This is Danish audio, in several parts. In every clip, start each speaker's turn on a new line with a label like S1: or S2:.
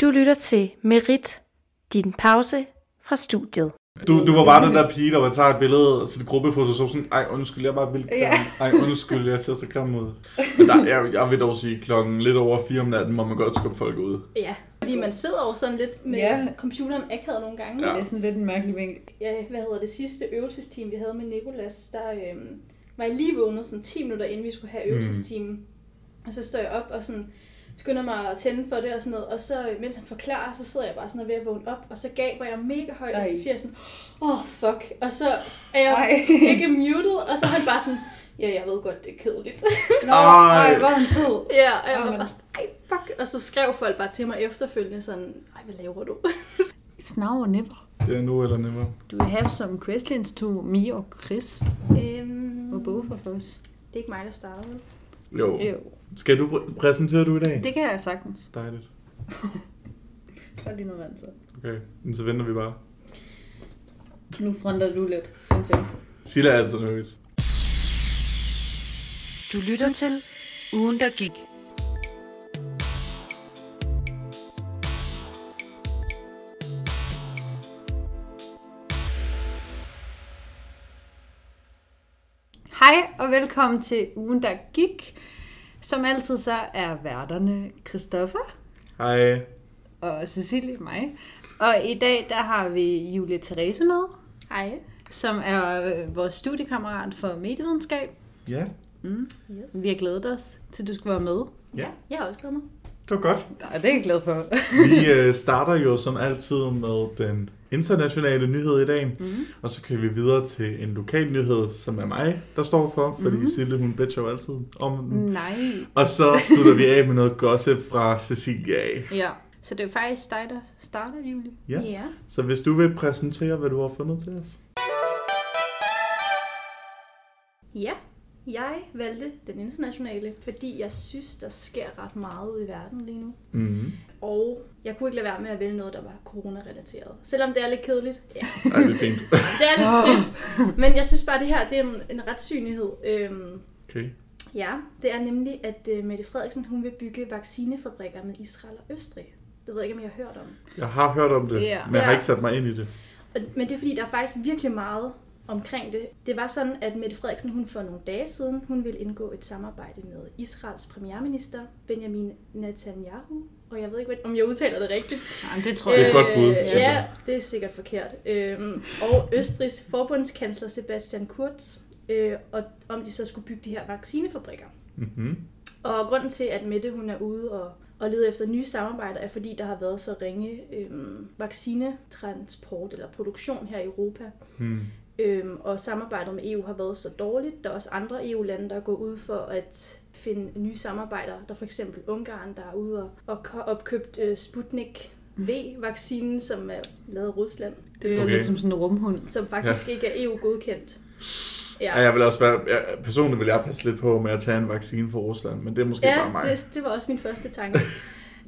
S1: Du lytter til Merit, din pause fra studiet.
S2: Du, du var bare den der pige, der var tager et billede og sætter gruppefoto, så sådan, ej undskyld, jeg er bare vildt grim.
S3: Ja.
S2: Ej undskyld, jeg ser så grim ud. Men der, jeg, jeg vil dog sige, klokken lidt over fire om natten, må man godt skubbe folk ud.
S4: Ja, fordi man sidder jo sådan lidt med
S3: Ja.
S4: ja. computeren akavet nogle gange.
S2: Ja.
S3: Det er sådan lidt en mærkelig vinkel.
S4: Ja, hvad hedder det sidste øvelsesteam, vi havde med Nikolas, der øhm, var jeg lige vågnet sådan 10 minutter, inden vi skulle have øvelsesteam. Mm. Og så står jeg op og sådan skynder mig at tænde for det og sådan noget. Og så, øh, mens han forklarer, så sidder jeg bare sådan og ved at vågne op. Og så gaber jeg mega højt, og så siger jeg sådan, åh oh, fuck. Og så er jeg
S3: Ej.
S4: ikke muted, og så er han bare sådan, ja, jeg ved godt, det er kedeligt.
S3: Nå,
S2: Ej.
S3: ej, hvor er hun sød.
S4: ja, og jeg var bare sådan, ej, fuck. Og så skrev folk bare til mig efterfølgende sådan, ej, hvad laver du?
S3: It's now or never.
S2: Det er nu eller never.
S3: Do you have some questions to me or Chris?
S4: øhm,
S3: Or both of us?
S4: Det er ikke mig, der starter?
S2: Jo.
S3: Jo,
S2: Skal du præ- præsentere du i dag?
S3: det kan jeg sagtens.
S2: Dejligt.
S3: Så er lige noget vand så.
S2: Okay, men så venter vi bare.
S3: Nu fronter du lidt, synes jeg.
S2: Silla er altid nervøs.
S1: Du lytter til Ugen, der gik.
S3: Hej og velkommen til ugen, der gik. Som altid så er værterne Christoffer
S2: Hej.
S3: og Cecilie mig. Og i dag der har vi Julie Therese med,
S4: Hej.
S3: som er øh, vores studiekammerat for medievidenskab.
S2: Ja,
S3: Mm.
S4: Yes.
S3: Vi har glædet os til, du skal være med.
S2: Ja.
S4: Jeg har også glædet mig.
S2: Det var godt.
S3: Ja, det er jeg glad for.
S2: Vi øh, starter jo som altid med den internationale nyhed i dag.
S3: Mm.
S2: Og så kan vi videre til en lokal nyhed, som er mig, der står for, fordi
S3: Mhm.
S2: mm. Sille, hun bitcher jo altid om den.
S3: Nej.
S2: Og så slutter vi af med noget gossip fra Cecilia af.
S3: Ja. Så det er faktisk dig, der starter, Julie.
S2: Ja.
S4: ja.
S2: Så hvis du vil præsentere, hvad du har fundet til os.
S4: Ja, jeg valgte den internationale, fordi jeg synes, der sker ret meget ude i verden lige nu.
S2: Mm.
S4: Og jeg kunne ikke lade være med at vælge noget, der var corona-relateret. Selvom det er lidt kedeligt. Ja,
S2: Ej, det er fint.
S4: det er lidt trist. Men jeg synes bare, det her det er en, en ret syg nyhed. Øhm,
S2: Okay.
S4: ja, det er nemlig, at øh, Mette Frederiksen hun vil bygge vaccinefabrikker med Israel og Østrig. Det ved jeg ikke, om jeg har hørt om.
S2: Jeg har hørt om det,
S3: Ja.
S2: men jeg har ikke sat mig ind i det.
S4: Og- Men det er fordi, der er faktisk virkelig meget omkring det. Det var sådan, at Mette Frederiksen hun for nogle dage siden, hun ville indgå et samarbejde med Israels premierminister, Benjamin Netanyahu. Og jeg ved ikke, om jeg udtaler det rigtigt.
S3: Jamen, det tror
S2: Det er
S3: jeg.
S2: et godt bud, synes
S4: ja,
S2: jeg.
S4: det er sikkert forkert. Øhm, og Østrigs forbundskansler Sebastian Kurz, øh, og om de så skulle bygge de her vaccinefabrikker.
S2: Mm-hmm.
S4: Og grunden til, at Mette hun er ude og, og leder efter nye samarbejder, er fordi, der har været så ringe øhm, vaccinetransport eller produktion her i Europa.
S2: Hmm.
S4: Øhm, og samarbejdet med EU har været så dårligt. Der er også andre EU-lande, der går ud for at finde nye samarbejder. Der er for eksempel Ungarn, der er ude og, og ko- opkøbt øh, Sputnik V-vaccinen, som er lavet af Rusland,
S3: Det er
S2: Okay.
S3: lidt som sådan en rumhund.
S4: som faktisk ja. ikke er EU-godkendt.
S2: Ja, jeg vil også være, jeg, personligt vil jeg passe lidt på med at tage en vaccine for Rusland, men det er måske bare
S4: Ja,
S2: mig.
S4: det, det var også min første tanke.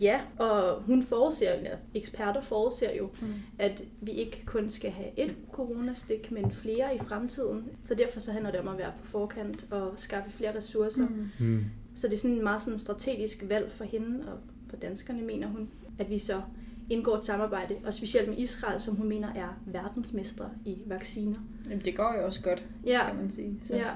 S4: Ja, og hun forudser, eller eksperter forudser jo,
S3: Mm.
S4: at vi ikke kun skal have et coronastik, men flere i fremtiden. Så derfor så handler det om at være på forkant og skaffe flere ressourcer.
S3: Mm.
S2: Hmm.
S4: Så det er sådan en meget sådan strategisk valg for hende og for danskerne, mener hun, at vi så indgår et samarbejde, og specielt med Israel, som hun mener er verdensmestre i vacciner.
S3: Jamen, det går jo også godt,
S4: Ja,
S3: kan man sige. Så.
S4: ja.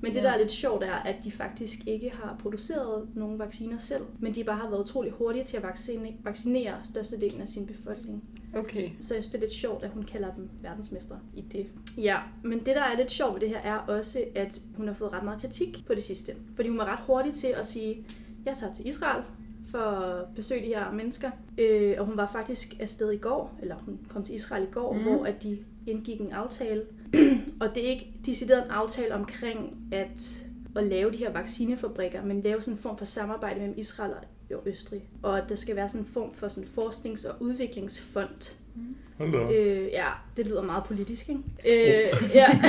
S4: Men det,
S3: Ja.
S4: der er lidt sjovt, er, at de faktisk ikke har produceret nogle vacciner selv, men de bare har været utrolig hurtige til at vaccinere, vaccinere størstedelen af sin befolkning.
S3: Okay.
S4: Så jeg synes, det er lidt sjovt, at hun kalder dem verdensmestre i det. Ja, men det, der er lidt sjovt ved det her, er også, at hun har fået ret meget kritik på det sidste. Fordi hun var ret hurtig til at sige, jeg tager til Israel for at besøge de her mennesker. Øh, og hun var faktisk afsted i går, eller hun kom til Israel i går, mm. hvor at de indgik en aftale. og det er ikke decideret en aftale omkring at, at lave de her vaccinefabrikker, men lave sådan en form for samarbejde mellem Israel og Østrig. Og at der skal være sådan en form for sådan forsknings- og udviklingsfond,
S2: Hold da.
S4: Øh, ja, det lyder meget politisk, ikke? Øh, ja.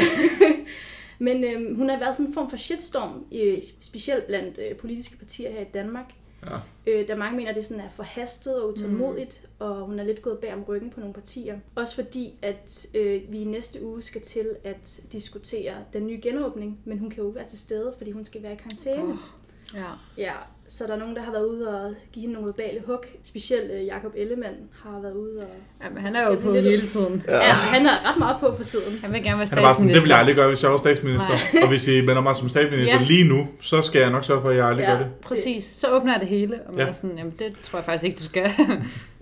S4: Men øh, hun har været sådan en form for shitstorm, øh, specielt blandt øh, politiske partier her i Danmark.
S2: Ja.
S4: Øh, der mange mener, at det sådan er forhastet og utålmodigt, mm. og hun er lidt gået bag om ryggen på nogle partier. Også fordi, at øh, vi i næste uge skal til at diskutere den nye genåbning, men hun kan jo ikke være til stede, fordi hun skal være i karantæne.
S3: Oh. Ja.
S4: Ja, så der er nogen, der har været ude og give hende nogle verbale hug. Specielt øh, Jakob Ellemann har været ude og...
S3: Jamen, han er jo
S4: Skal
S3: på
S4: lidt-
S3: hele tiden.
S4: Ja. ja, han er ret meget på for tiden.
S3: Han vil gerne være
S2: Han er bare sådan, det vil jeg
S3: statsminister.
S2: aldrig gøre, hvis jeg var statsminister. Og hvis I vender mig som statsminister
S3: Ja.
S2: lige nu, så skal jeg nok sørge for, at jeg aldrig
S4: Ja.
S2: gør det.
S3: Præcis. Så åbner jeg det hele, og man
S2: Ja.
S3: er sådan, jamen det tror jeg faktisk ikke, du skal.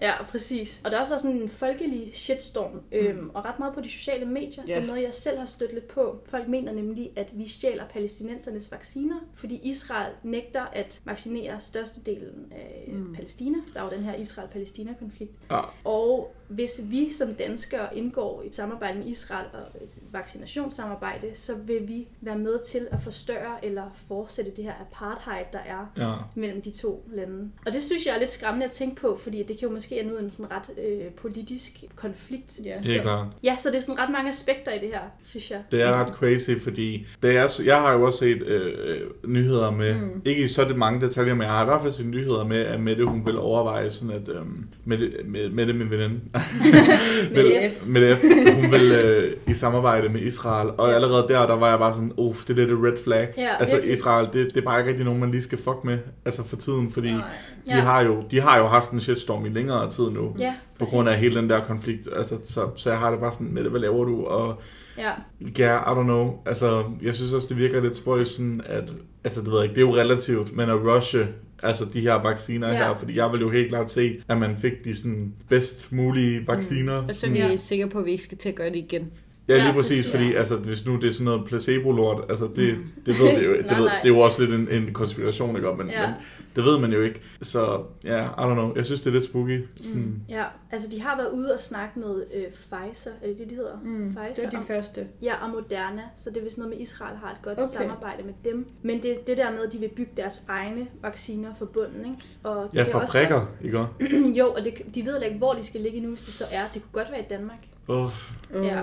S4: Ja, præcis. Og der har også været sådan en folkelig shitstorm, øhm, og ret meget på de sociale medier.
S3: Ja.
S4: Det er noget, jeg selv har stødt lidt på. Folk mener nemlig, at vi stjæler palæstinensernes vacciner, fordi Israel nægter at vaccinere størstedelen af mm. Palæstina. Der er jo den her Israel-Palæstina-konflikt.
S2: Ja.
S4: Og hvis vi som danskere indgår i et samarbejde med Israel og et vaccinationssamarbejde, så vil vi være med til at forstørre eller fortsætte det her apartheid, der er
S2: Ja.
S4: mellem de to lande. Og det synes jeg er lidt skræmmende at tænke på, fordi det kan jo måske ende ud i en sådan ret øh, politisk konflikt.
S3: Ja.
S2: Det er klart.
S4: Ja, så det er sådan ret mange aspekter i det her, synes jeg.
S2: Det er ret crazy, fordi det er, jeg har jo også set øh, øh, nyheder med, mm. ikke i så det mange detaljer, men jeg har i hvert fald set nyheder med, at Mette hun vil overveje sådan, at øh, Mette, med, Mette min veninde, F. Mette F. hun vil øh, i samarbejde med Israel, og
S4: Ja.
S2: allerede der, der var jeg bare sådan, uff, det er det red flag.
S4: Ja,
S2: altså
S4: virkelig.
S2: Israel, det, det er bare ikke rigtig nogen, man lige skal fuck med, altså for tiden, fordi
S3: Nej.
S2: de,
S4: Ja.
S2: har jo, de har jo haft en shitstorm i længere tid nu.
S4: Ja,
S2: På grund af hele den der konflikt. Altså, så, så jeg har det bare sådan, Mette, hvad laver du? Og
S4: Ja,
S2: Ja, I don't know. Altså, jeg synes også, det virker lidt spøjs, sådan at... Altså, det ved jeg ikke, det er jo relativt, men at rushe altså de her vacciner
S4: Ja.
S2: her, fordi jeg vil jo helt klart se, at man fik de sådan bedst mulige vacciner.
S3: Og så er vi
S4: Ja.
S3: sikre på, at vi ikke skal til at gøre det igen.
S2: Ja, lige
S4: Ja,
S2: præcis,
S4: præcis,
S2: fordi
S4: ja.
S2: altså, hvis nu det er sådan noget placebo-lort, altså det, det ved vi jo det,
S4: Nej,
S2: ved,
S4: nej.
S2: det er jo også lidt en, en konspiration, ikke? Men,
S4: Ja.
S2: men det ved man jo ikke. Så ja, I don't know. Jeg synes, det er lidt spooky. Sådan, mm.
S4: ja. Altså, de har været ude og snakke med øh, Pfizer, er det det, de hedder?
S3: Mm.
S4: Pfizer.
S3: Det er de
S4: om-
S3: første.
S4: Ja, og Moderna, så det er vist noget med, at Israel har et godt
S3: Okay.
S4: samarbejde med dem. Men det, det der med, at de vil bygge deres egne vacciner for bunden, ikke? Og det
S2: Ja, fra
S4: også
S2: prikker, ikke?
S4: være- jo, og det, de ved heller ikke, hvor de skal ligge endnu, hvis det så er. Det kunne godt være i Danmark.
S2: Oh,
S4: Ja.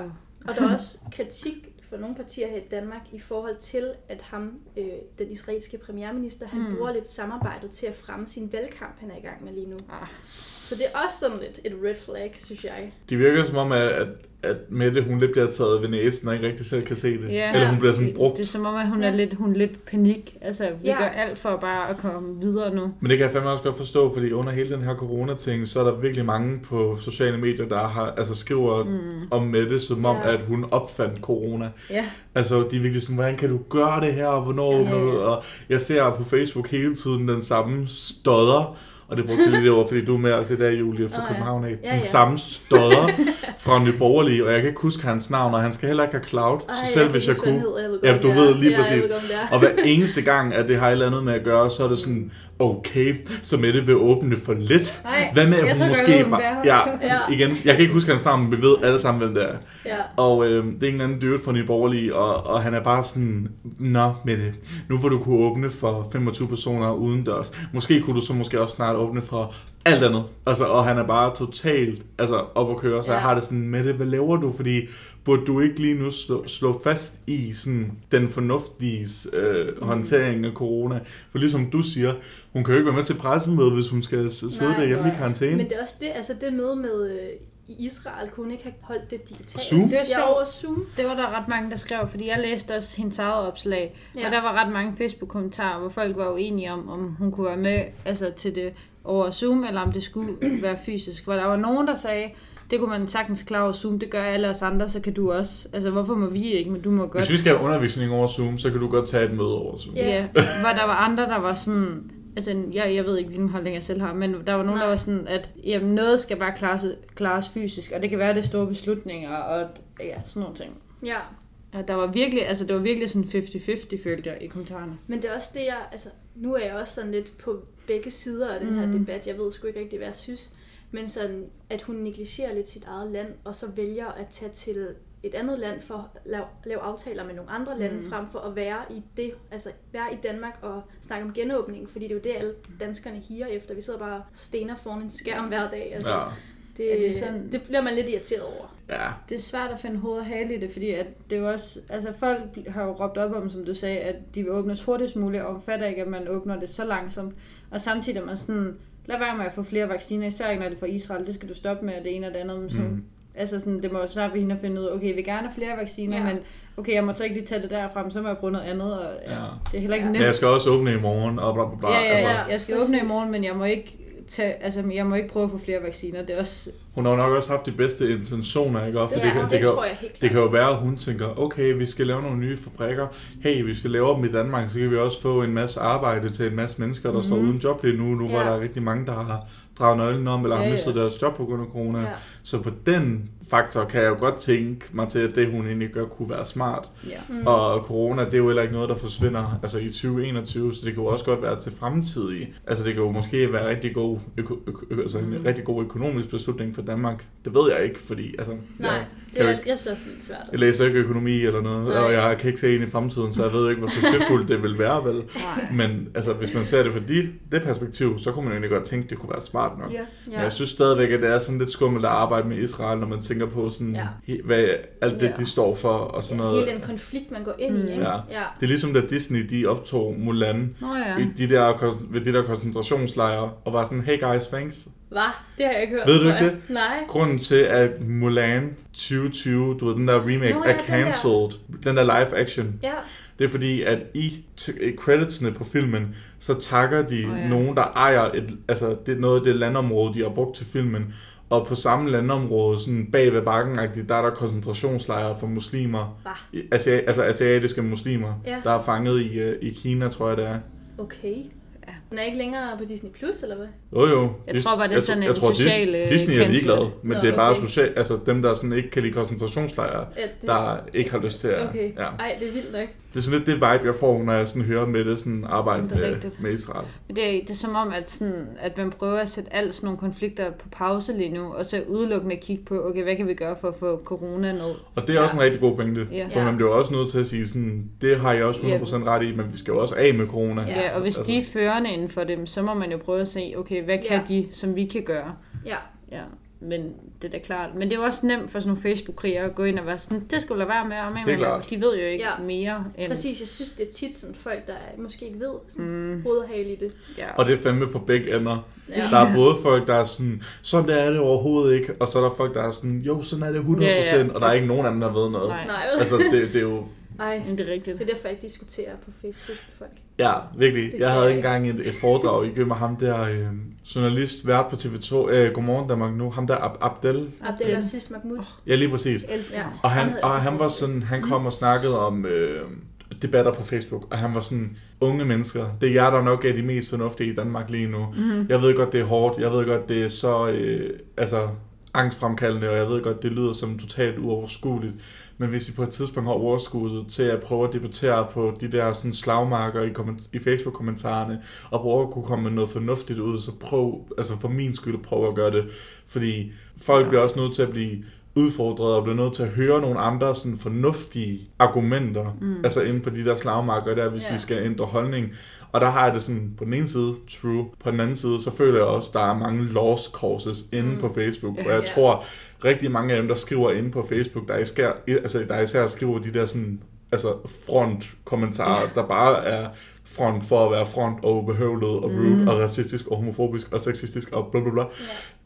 S4: Og der er også kritik for nogle partier her i Danmark i forhold til, at ham, øh, den israelske premierminister, han
S3: Mm.
S4: bruger lidt samarbejdet til at fremme sin valgkamp, han er i gang med lige nu.
S3: Ah.
S4: Så det er også sådan lidt et red flag, synes jeg.
S2: Det virker som om, at, at, Mette, hun lidt bliver taget ved næsen, og ikke rigtig selv kan se det.
S3: Ja.
S2: Eller hun bliver sådan brugt.
S3: Det er som om, at hun er
S4: Ja.
S3: lidt, hun er lidt panik. Altså, vi
S4: Ja.
S3: gør alt for bare at komme videre nu.
S2: Men det kan jeg fandme også godt forstå, fordi under hele den her corona-ting, så er der virkelig mange på sociale medier, der har, altså skriver mm. om Mette, som om,
S4: Ja.
S2: at hun opfandt corona.
S3: Ja.
S2: Altså, de er virkelig sådan, hvordan kan du gøre det her, og hvornår
S3: Ja, ja, ja.
S2: Og jeg ser på Facebook hele tiden den samme stodder, og det brugte jeg lidt over, fordi du er med os i dag, Julie, fra
S4: Åh, ja.
S2: København af.
S4: Ja,
S2: Den
S4: ja.
S2: samme stodder fra Nye Borgerlige, og jeg kan ikke huske hans navn, og han skal heller ikke have cloud,
S4: Ej,
S2: så selv hvis jeg
S4: kan ikke
S2: kunne.
S4: hvad han
S2: Ja,
S4: hedder.
S2: du
S4: Jeg ved
S2: lige præcis.
S4: Ja, jeg ved godt,
S2: Og hver eneste gang, at det har et eller andet med at gøre, så er det sådan, okay, så Mette vil åbne for lidt.
S3: Nej,
S2: Hvad med, at hun måske bare... Ja,
S4: Ja.
S2: igen, jeg kan ikke huske hans navn, men vi ved alle sammen, hvem det er.
S4: Ja.
S2: Og øh, det er en eller anden dude fra Nye Borgerlige, og, og han er bare sådan, Nå, Mette, nu får du kunne åbne for 25 personer udendørs. Måske kunne du så måske også snart åbne for alt andet. Altså, og han er bare totalt altså, op at køre, så. Ja. jeg har det sådan, Mette, hvad laver du? Fordi burde du ikke lige nu slå, slå fast i sådan, den fornuftige øh, håndtering af corona? For ligesom du siger, hun kan jo ikke være med til pressemøde, hvis hun skal sidde
S4: Nej,
S2: derhjemme i
S3: nej.
S2: karantæne.
S4: Men det er også det, altså det møde med øh, i Israel, kunne hun ikke have holdt det digitalt.
S2: Zoom?
S3: Det var
S4: Ja,
S3: sjovt.
S4: over Zoom.
S3: Det var der ret mange, der skrev, fordi jeg læste også hendes eget opslag. Ja.
S4: Ja.
S3: Og der var ret mange Facebook-kommentarer, hvor folk var uenige om, om hun kunne være med altså, til det over Zoom, eller om det skulle være fysisk. Hvor der var nogen, der sagde, det kunne man sagtens klare over Zoom, det gør alle os andre, så kan du også. Altså, hvorfor må vi ikke, men du må godt.
S2: Hvis vi skal have undervisning over Zoom, så kan du godt tage et møde over Zoom.
S4: Ja.
S3: Ja, hvor der var andre, der var sådan... Altså, jeg, jeg ved ikke, hvilken holdning jeg selv har, men der var nogen,
S4: Nej.
S3: der var sådan, at jamen, noget skal bare klares, klares fysisk, og det kan være, det er store beslutninger, og ja, sådan nogle ting.
S4: Ja,
S3: Ja, der var virkelig, altså det var virkelig sådan 50-50, følte jeg i kommentarerne.
S4: men det er også det, jeg, altså, nu er jeg også sådan lidt på begge sider af den her
S3: Mhm.
S4: debat. Jeg ved sgu ikke rigtig, hvad jeg synes. Men sådan, at hun negligerer lidt sit eget land, og så vælger at tage til et andet land for at lave, lave aftaler med nogle andre lande, mm. frem for at være i det, altså være i Danmark og snakke om genåbning, fordi det er jo det, alle danskerne higer efter. Vi sidder bare og stener foran en skærm hver dag. Altså,
S2: Ja.
S4: det,
S3: Ja, det er sådan-
S4: det bliver man lidt irriteret over.
S2: ja.
S3: Det er svært at finde hoved og hale i det, fordi at det er jo også, altså folk har jo råbt op om, som du sagde, at de vil åbnes hurtigst muligt, og fatter ikke, at man åbner det så langsomt. Og samtidig er man sådan, lad være med at få flere vacciner, især ikke når det er fra Israel, det skal du stoppe med, og det ene og det andet. Men så,
S2: Mm.
S3: altså sådan, det må jo svært ved hende at finde ud af, okay, vil gerne have flere vacciner,
S4: Ja.
S3: men okay, jeg må så ikke lige tage det derfra, men så må jeg bruge noget andet, og ja,
S2: Ja.
S3: det er heller ikke
S4: Ja.
S3: nemt.
S2: Men jeg skal også åbne i morgen, og bla bla bla.
S3: Ja, ja,
S2: altså,
S3: ja. Jeg skal
S4: præcis.
S3: åbne i morgen, men jeg må ikke tage, altså, jeg må ikke prøve at få flere vacciner. Det er også,
S2: Hun har jo nok også haft de bedste intentioner, ikke? Og For
S4: Det,
S2: det,
S4: ja,
S2: kan,
S4: det,
S2: det, kan, jo-
S4: tror jeg helt
S2: det kan jo være, at hun tænker, okay, vi skal lave nogle nye fabrikker. Hey, hvis vi laver dem i Danmark, så kan vi også få en masse arbejde til en masse mennesker, der mm-hmm. står uden job lige nu. Nu ja.
S4: Ja.
S2: hvor der er rigtig mange, der har draget nøglen om, eller har
S3: Ja, ja.
S2: mistet deres job på grund af corona.
S4: Ja.
S2: Så på den faktor kan jeg jo godt tænke mig til, at det hun egentlig gør, kunne være smart.
S3: ja.
S2: Mm. Og corona, det er jo heller ikke noget, der forsvinder altså i 2021, så det kan jo også godt være til fremtidige. Altså det kan jo måske være rigtig god, øko, øko, øko, altså en
S3: Mm.
S2: rigtig god økonomisk beslutning for Danmark. Det ved jeg ikke, fordi altså,
S4: Nej,
S2: jeg,
S4: det er,
S2: ikke-
S4: jeg synes også, det er lidt svært.
S2: jeg læser ikke økonomi eller noget,
S4: Nej.
S2: og jeg kan ikke se ind i fremtiden, så jeg ved ikke, hvor succesfuldt det vil være, vel?
S3: Nej.
S2: Men altså, hvis man ser det fra de, det perspektiv, så kunne man egentlig godt tænke, at det kunne være smart nok.
S4: Ja.
S2: Men jeg synes stadigvæk, at det er sådan lidt skummelt at arbejde med Israel, når man tænker på sådan,
S4: Ja.
S2: he- hvad alt det,
S3: Ja.
S2: de står for, og sådan
S4: Ja,
S2: noget.
S4: hele den konflikt, man går ind i,
S3: Mm.
S4: ikke?
S2: Ja.
S4: ja.
S2: Det er ligesom da Disney de optog Mulan
S3: Nå ja.
S2: i de der, ved de der koncentrationslejre, og var sådan, hey guys, thanks.
S4: Hvad? Det har jeg ikke hørt.
S2: Ved du ikke
S4: jeg. Nej.
S2: Grunden til, at Mulan 2020, du ved, den der remake,
S4: Nå
S2: er
S4: ja, den der.
S2: cancelled, den der live action,
S4: Ja.
S2: det er fordi, at i, t- i creditsene på filmen, så takker de oh,
S3: ja.
S2: ja. nogen, der ejer et, altså, det er noget af det landområde, de har brugt til filmen. Og på samme landområde, sådan bag ved bakken, der er der koncentrationslejre for muslimer.
S4: Hva?
S2: I- Asia, altså asiatiske muslimer,
S4: Ja.
S2: der er fanget i, øh, i Kina, tror jeg det er.
S4: Okay.
S3: Ja.
S4: Den er ikke længere på Disney Plus, eller hvad?
S2: Jo jo.
S3: Jeg
S2: Dis-
S3: tror bare, det er
S2: jeg,
S3: sådan
S2: jeg
S3: en
S2: tror, Dis-
S3: social, øh,
S2: Disney er ligeglad, men
S4: Nå,
S2: det er bare
S4: okay.
S2: social, altså dem, der sådan ikke kan lide koncentrationslejre,
S4: Ja, det...
S2: der ikke har lyst til at...
S4: Okay.
S2: Ja.
S4: Ej, det er vildt nok.
S2: Det er sådan lidt det vibe, jeg får, når jeg sådan hører med det sådan arbejde
S3: Det er
S2: med,
S3: rigtigt.
S2: med Israel.
S3: Men Det er, det er som om, at, sådan, at man prøver at sætte alle sådan nogle konflikter på pause lige nu, og så udelukkende kigge på, okay, hvad kan vi gøre for at få corona ned?
S2: Og det er også en rigtig god pointe,
S3: Ja.
S2: for man bliver også nødt til at sige sådan, det har jeg også 100% ret i, men vi skal jo også af med corona.
S3: Ja, ja og hvis
S2: Altså-
S3: de er førende inden for dem, så må man jo prøve at se, okay, hvad kan
S4: Ja.
S3: de, som vi kan gøre?
S4: Ja.
S3: Ja, men det er da klart. Men det er jo også nemt for sådan nogle Facebook-krigere at gå ind og være sådan, det skulle lade være med, og men, de ved jo ikke
S4: Ja.
S3: mere end...
S4: Præcis, jeg synes, det er tit sådan folk, der måske ikke ved sådan
S3: Mm,
S4: hovedhale i det.
S3: ja.
S2: Og det er fandme for begge ender.
S4: Ja.
S2: Der er både folk, der er sådan, sådan der er det overhovedet ikke, og så er der folk, der er sådan, jo, sådan er det 100%,
S3: Ja, ja.
S2: og der er ikke nogen af dem, der ved noget.
S3: Nej.
S4: Nej,
S2: Altså, det, det er jo,
S4: Ej,
S3: Men det er rigtigt.
S4: det er derfor, jeg ikke diskuterer på Facebook med folk.
S2: ja, virkelig.
S4: Det
S2: Jeg havde
S4: jeg
S2: engang et, et foredrag i med ham der, øh, journalist, vært på TV2, øh, Godmorgen Danmark nu, ham der Ab- Abdel.
S4: Abdelaziz Mahmoud.
S2: Ja, lige præcis.
S3: Elsker.
S2: Og han, og han var sådan, han kom og snakkede om øh, debatter på Facebook, og han var sådan, unge mennesker, det er jer, der nok er de mest fornuftige i Danmark lige nu.
S3: Mm-hmm.
S2: Jeg ved godt, det er hårdt, jeg ved godt, det er så øh, altså, angstfremkaldende, og jeg ved godt, det lyder som totalt uoverskueligt. Men hvis I på et tidspunkt har overskuddet til at prøve at debattere på de der sådan, slagmarker i, i Facebook-kommentarerne, og prøve at kunne komme med noget fornuftigt ud, så prøv, altså for min skyld, prøv at gøre det. Fordi folk
S3: ja.
S2: bliver også nødt til at blive udfordret og bliver nødt til at høre nogle andre sådan fornuftige argumenter, mm. altså inde på de der slagmarker der, hvis
S4: ja.
S2: de skal ændre holdning. Og der har jeg det sådan, på den ene side, true, på den anden side, så føler jeg også, der er mange lost causes inde
S4: Mm.
S2: på Facebook, og
S3: Ja.
S2: jeg
S4: Ja.
S2: tror, rigtig mange af dem, der skriver inde på Facebook, der især, altså, der især skriver de der sådan, altså front-kommentarer,
S3: Ja.
S2: ja. der bare er front for at være front og ubehøvlet og rude
S3: Mm.
S2: og racistisk og homofobisk og sexistisk og bla bla bla.
S4: Ja.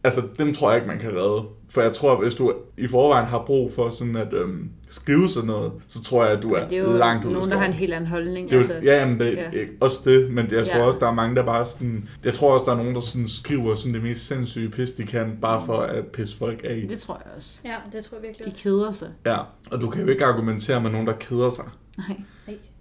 S2: Altså, dem tror jeg ikke, man kan redde. For jeg tror, at hvis du i forvejen har brug for sådan at øhm, skrive sådan noget, så tror jeg, at du er,
S3: Men det er jo
S2: langt ude
S3: nogen, der har en helt anden holdning.
S2: Det er
S3: altså,
S2: ja, jamen, det,
S3: ja.
S2: ja. også det, men jeg tror
S3: Ja.
S2: også, der er mange, der bare sådan... Jeg tror også, der er nogen, der sådan skriver sådan det mest sindssyge pis, de kan, bare for at pisse folk af.
S3: Det tror jeg også.
S4: ja, det tror jeg virkelig
S3: De keder sig.
S2: Ja, og du kan jo ikke argumentere med nogen, der keder sig.
S3: Nej.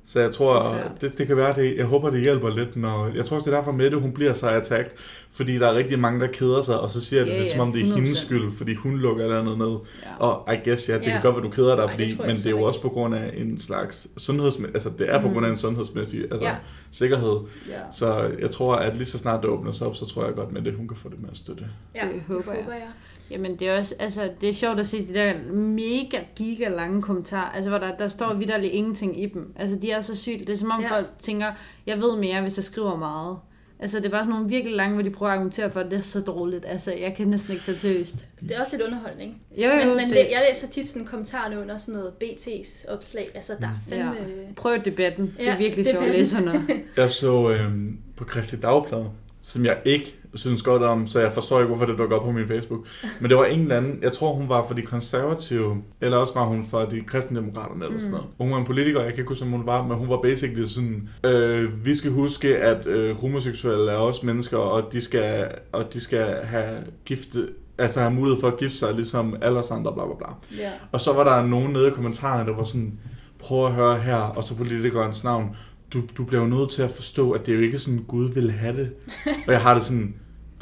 S2: Så jeg tror,
S3: Det
S2: det, det kan være det. Jeg håber, det hjælper lidt, når... Jeg tror også, det er derfor Mette, hun bliver så attacked. Fordi der er rigtig mange, der keder sig, og så siger de
S3: Ja,
S2: det,
S3: ja,
S2: som om det er
S3: 100%.
S2: hendes skyld, fordi hun lukker et andet ned.
S3: Ja.
S2: Og I guess, ja, det
S4: Ja.
S2: kan godt være, du keder dig,
S4: Ej, det
S2: fordi,
S4: tror jeg
S2: men det er jo også på grund af en slags sundhedsmæssig... Altså, det er på
S3: Mm.
S2: grund af en sundhedsmæssig altså,
S4: Ja.
S2: sikkerhed.
S3: ja.
S2: Så jeg tror, at lige så snart det åbner sig op, så tror jeg godt, med det, hun kan få det med at støtte.
S4: Ja,
S3: Det håber jeg.
S4: håber jeg.
S3: Jamen det er også, altså det er sjovt at se de der mega giga lange kommentarer, altså hvor der, der står vidderligt ingenting i dem. Altså de er så sygt, det er som om
S4: Ja.
S3: folk tænker, jeg ved mere, hvis jeg skriver meget. Altså det er bare sådan nogle virkelig lange, hvor de prøver at argumentere for, at det er så dårligt. Altså jeg kan næsten ikke tage seriøst.
S4: Det er også lidt underholdning.
S3: Jo, jo,
S4: Men, men
S3: det,
S4: det... jeg læser tit sådan kommentarerne under sådan noget BT's opslag. Altså, der er fandme...
S3: Ja. prøv debatten. det
S4: Ja,
S3: er virkelig sjovt at
S4: debatten.
S3: læse under.
S2: Jeg så øhm, på Christi Dagblad, som jeg ikke synes godt om, så jeg forstår ikke, hvorfor det dukker op på min Facebook. Men det var en eller anden, jeg tror hun var for de konservative, eller også var hun for de kristendemokraterne eller sådan noget. Hun var en politiker, jeg kan ikke huske, om hun var, men hun var basically sådan, øh, vi skal huske, at øh, homoseksuelle er også mennesker, og de skal, og de skal have gifte, altså have mulighed for at gifte sig, ligesom alle os andre, bla bla bla.
S4: Ja.
S2: Og så var der nogen nede i kommentarerne, der var sådan, prøv at høre her, og så politikernes navn, du, du bliver jo nødt til at forstå, at det er jo ikke sådan, Gud vil have det. og jeg har det sådan,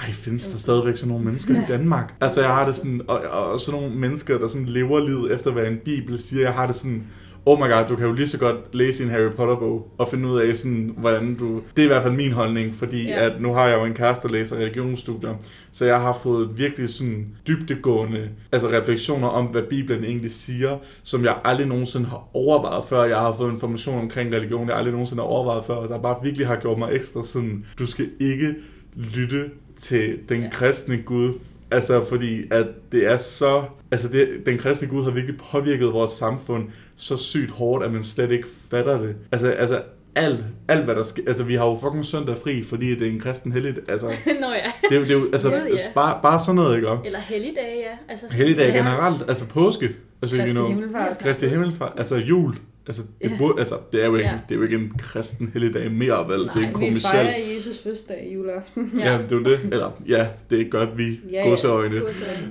S2: ej, findes der stadigvæk sådan nogle mennesker i Danmark? Altså, jeg har det sådan, og, og, sådan nogle mennesker, der sådan lever livet efter, hvad en bibel siger, jeg har det sådan, oh my god, du kan jo lige så godt læse en Harry Potter bog, og finde ud af sådan, hvordan du... Det er i hvert fald min holdning, fordi
S4: Ja.
S2: at nu har jeg jo en kæreste, der læser religionsstudier, så jeg har fået virkelig sådan dybdegående altså refleksioner om, hvad Bibelen egentlig siger, som jeg aldrig nogensinde har overvejet før. Jeg har fået information omkring religion, jeg aldrig nogensinde har overvejet før, og der bare virkelig har gjort mig ekstra sådan, du skal ikke lytte til den
S4: Ja.
S2: kristne Gud, Altså, fordi at det er så... Altså, det, den kristne Gud har virkelig påvirket vores samfund så sygt hårdt, at man slet ikke fatter det. Altså, altså alt, alt hvad der sker... Altså, vi har jo fucking søndag fri, fordi det er en kristen hellig... Altså,
S4: Nå ja.
S2: det, er jo- det er jo... Altså,
S4: ja.
S2: bare, bare sådan noget, ikke?
S4: Eller helligdage, ja. Altså,
S2: Helligdag generelt. Altså, påske. Altså,
S3: Kristi
S2: you know,
S3: himmelfart.
S2: Kristi himmelfart. Altså, jul. Altså, det,
S4: Ja.
S2: burde, altså, det er jo ikke,
S4: Ja.
S2: det er jo ikke en kristen helligdag mere, vel? det er en
S4: Nej,
S3: Vi fejrer Jesus fødselsdag i juleaften.
S2: Ja. ja, det er jo det. Eller, ja, det gør vi.
S3: Ja,
S2: Ja,
S3: ja.
S2: Godseøjne.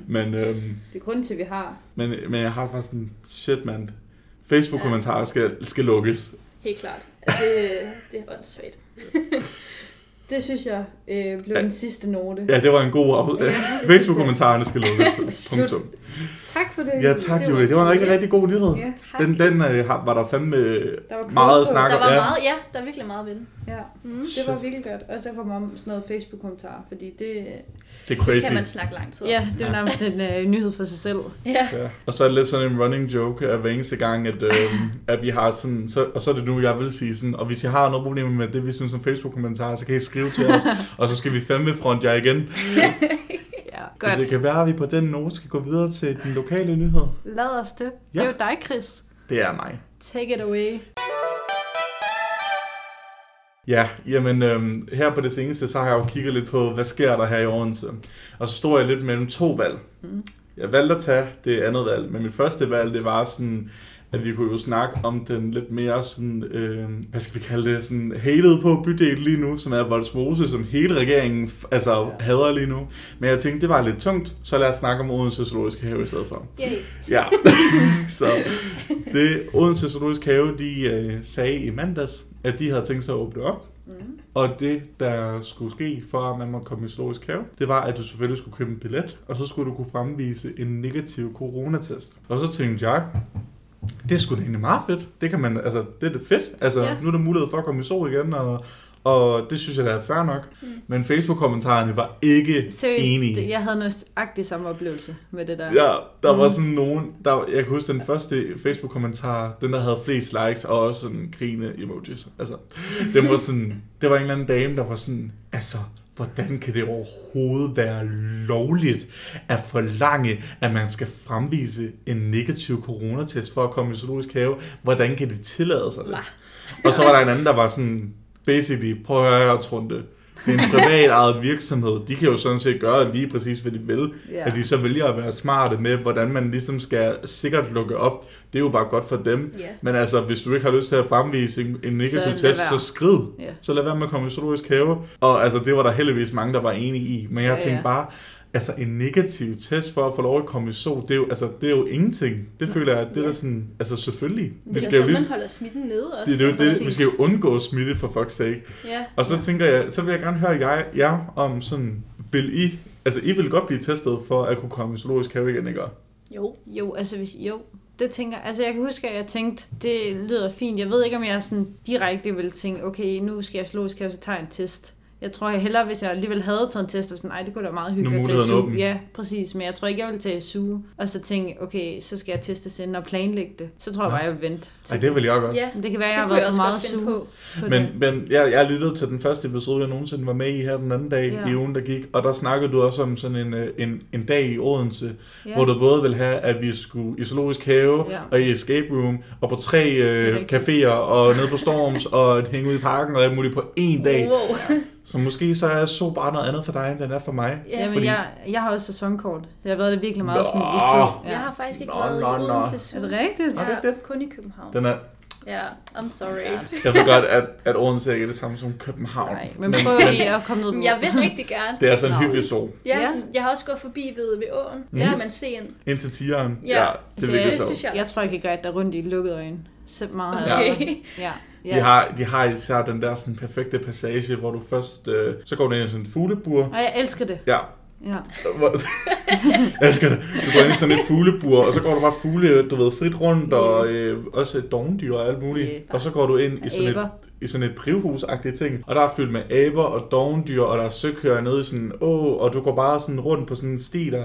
S2: Men, øhm,
S3: Det er grunden til, vi har.
S2: men, men jeg har bare sådan, shit, man. Facebook-kommentarer skal, skal lukkes.
S4: Helt klart. Altså, det, det er åndssvagt.
S3: Det synes jeg øh, blev
S2: Ja.
S3: den sidste note.
S2: Ja, det var en god af...
S3: Ja.
S2: Facebook-kommentarerne skal lukkes. Punktum.
S3: Tak for det.
S2: Ja, tak,
S4: Det var
S2: Julie. Det var en rigtig, rigtig god nyhed.
S3: Ja,
S4: Tak.
S2: Den, den øh, var der fandme
S3: der var
S2: meget
S3: på.
S2: snak
S4: Der
S2: om.
S4: var
S2: Ja,
S4: meget, ja, der er virkelig meget ved den.
S3: Ja,
S4: Mm.
S3: det var virkelig godt. Og så kommer om sådan noget Facebook-kommentar, fordi det...
S2: det er crazy.
S4: Kan man snakke lang tid om.
S3: Ja, det er jo nærmest en øh, nyhed for sig selv.
S4: Ja.
S2: Ja. Og så er det lidt sådan en running joke, at hver eneste gang, at, øh, at vi har sådan, så, og så er det nu, jeg vil sige sådan, og hvis I har noget problemer med det, vi synes om Facebook-kommentarer, så kan I skrive til os, og så skal vi fandme front jer igen.
S3: Godt.
S2: det kan være, at vi på den note skal gå videre til den lokale nyhed.
S3: Lad os det.
S2: Ja.
S3: Det er jo dig, Chris.
S2: Det er mig.
S3: Take it away.
S2: Ja, jamen øhm, her på det seneste, så har jeg jo kigget lidt på, hvad sker der her i Odense. Og så står jeg lidt mellem to valg.
S3: Mm.
S2: Jeg valgte at tage det andet valg, men mit første valg, det var sådan, at vi kunne jo snakke om den lidt mere sådan, øh, hvad skal vi kalde det, sådan hated på bydel lige nu, som er Voldsmose, som hele regeringen altså
S3: Ja.
S2: hader lige nu. Men jeg tænkte, det var lidt tungt, så lad os snakke om Odense Zoologiske Have i stedet for.
S4: Yay.
S2: Ja, så det Odense Zoologisk Have, de øh, sagde i mandags, at de havde tænkt sig at åbne op.
S3: Mm.
S2: Og det, der skulle ske, for at man måtte komme i Zoologisk Have, det var, at du selvfølgelig skulle købe en billet, og så skulle du kunne fremvise en negativ coronatest. Og så tænkte jeg, det er sgu da egentlig meget fedt. Det kan man, altså, det er det fedt. Altså,
S4: Ja.
S2: nu er der mulighed for at komme i sol igen, og, og det synes jeg, der er fair nok.
S4: Mm.
S2: Men Facebook-kommentarerne var ikke
S3: Seriøst,
S2: enige.
S3: jeg havde nøjagtig samme oplevelse med det der.
S2: Ja, der
S3: Mm.
S2: var sådan nogen, der, jeg kan huske den første Facebook-kommentar, den der havde flest likes, og også sådan grine emojis. Altså, det var sådan, det var en eller anden dame, der var sådan, altså, hvordan kan det overhovedet være lovligt at forlange, at man skal fremvise en negativ coronatest for at komme i zoologisk have? Hvordan kan de tillade sig det? Og så var der en anden, der var sådan, basically, prøv at høre Trunte. Det er en privat ejet virksomhed. De kan jo sådan set gøre lige præcis, hvad de vil.
S3: Ja.
S2: At de så vælger at være smarte med, hvordan man ligesom skal sikkert lukke op. Det er jo bare godt for dem.
S4: Ja.
S2: Men altså, hvis du ikke har lyst til at fremvise en, en negativ
S3: Så
S2: test,
S3: være.
S2: så skrid.
S3: Ja.
S2: Så lad være med at komme i zoologisk have. Og altså, det var der heldigvis mange, der var enige i. Men jeg
S3: Ja,
S2: tænkte
S3: ja.
S2: bare, altså en negativ test for at få lov at komme i sol, det er jo, altså, det er jo ingenting. Det føler jeg, det er
S4: Ja.
S2: da sådan, altså selvfølgelig.
S4: Det
S2: Vi
S4: er
S2: skal jo
S4: sådan,
S2: lige,
S4: man holder smitten nede også.
S2: det, det, er jo
S4: Altså,
S2: det, vi skal jo undgå smitte for fuck's sake.
S4: Ja.
S2: Og så
S3: Ja.
S2: tænker jeg, så vil jeg gerne høre jer, jer om sådan, vil I, altså I vil godt blive testet for at kunne komme i zoologisk have igen, ikke?
S4: Jo.
S3: Jo, altså hvis, jo, det tænker Altså jeg kan huske, at jeg tænkte, det lyder fint. Jeg ved ikke, om jeg sådan direkte ville tænke, okay, nu skal jeg skal jeg så tage en test. Jeg tror jeg hellere, hvis jeg alligevel havde taget en test, og sådan, nej, det kunne da være meget hyggeligt at tage SU.
S2: åben.
S3: Ja, præcis. Men jeg tror ikke, jeg vil tage SU, og så tænke, okay, så skal jeg testes inden og planlægge det. Så tror jeg bare, jeg vil vente.
S2: Nej, det vil jeg godt.
S4: Ja,
S3: Men det kan være,
S4: det
S3: jeg har været for
S4: også
S3: meget
S4: godt finde
S3: SU.
S4: på.
S3: på
S2: Men,
S3: det.
S2: men jeg, jeg lyttede til den første episode, jeg nogensinde var med i her den anden dag
S3: Ja.
S2: i ugen, der gik, og der snakkede du også om sådan en, øh, en, en dag i Odense,
S3: Ja.
S2: hvor du både vil have, at vi skulle i zoologisk have,
S3: Ja.
S2: og i escape room, og på tre øh, caféer, og nede på Storms, og hænge ud i parken, og alt muligt på én dag.
S4: Wow.
S2: Så måske så er so bare noget andet for dig, end den er for mig.
S4: Ja,
S3: Ja, men
S2: fordi-
S3: jeg, jeg har også sæsonkort. Jeg har været det virkelig meget
S2: Nå.
S3: sådan i fuld.
S4: Jeg har faktisk ikke
S2: Nå,
S4: været
S2: nå,
S4: i
S2: nå.
S4: Odense
S3: Er det rigtigt?
S2: Er det ikke
S4: Ja,
S2: det?
S4: kun i København.
S2: Den er,
S4: Ja, I'm sorry.
S2: jeg ved godt, at, at Odense ikke er det samme som København.
S3: Nej, men prøv lige at komme ned på.
S4: Men jeg vil rigtig gerne.
S2: Det er sådan en
S3: Nå.
S2: hyggelig sol.
S4: Ja,
S3: Ja.
S4: jeg har også gået forbi ved, ved åen. Der
S2: Mhm.
S4: kan man se en.
S2: Ind til tigeren.
S4: Ja.
S2: Ja, det er
S3: Altså,
S2: virkelig sjovt.
S4: synes jeg.
S3: Jeg tror, jeg kan guide dig rundt i lukkede øjne. Så meget
S4: Okay.
S3: Ja. Ja.
S2: De har, de har især den der sådan perfekte passage, hvor du først, øh, så går du ind i sådan en fuglebur.
S3: Og jeg elsker det.
S2: Ja,
S3: Ja.
S2: jeg elsker det. Du går ind i sådan et fuglebur, og så går du bare fugle, du ved, frit rundt, og øh, også dogndyr og alt muligt. Og så går du ind i sådan et, i sådan et drivhusagtigt ting, og der er fyldt med aber og dogndyr, og der er søkøer nede i sådan en å, og du går bare sådan rundt på sådan en sti der,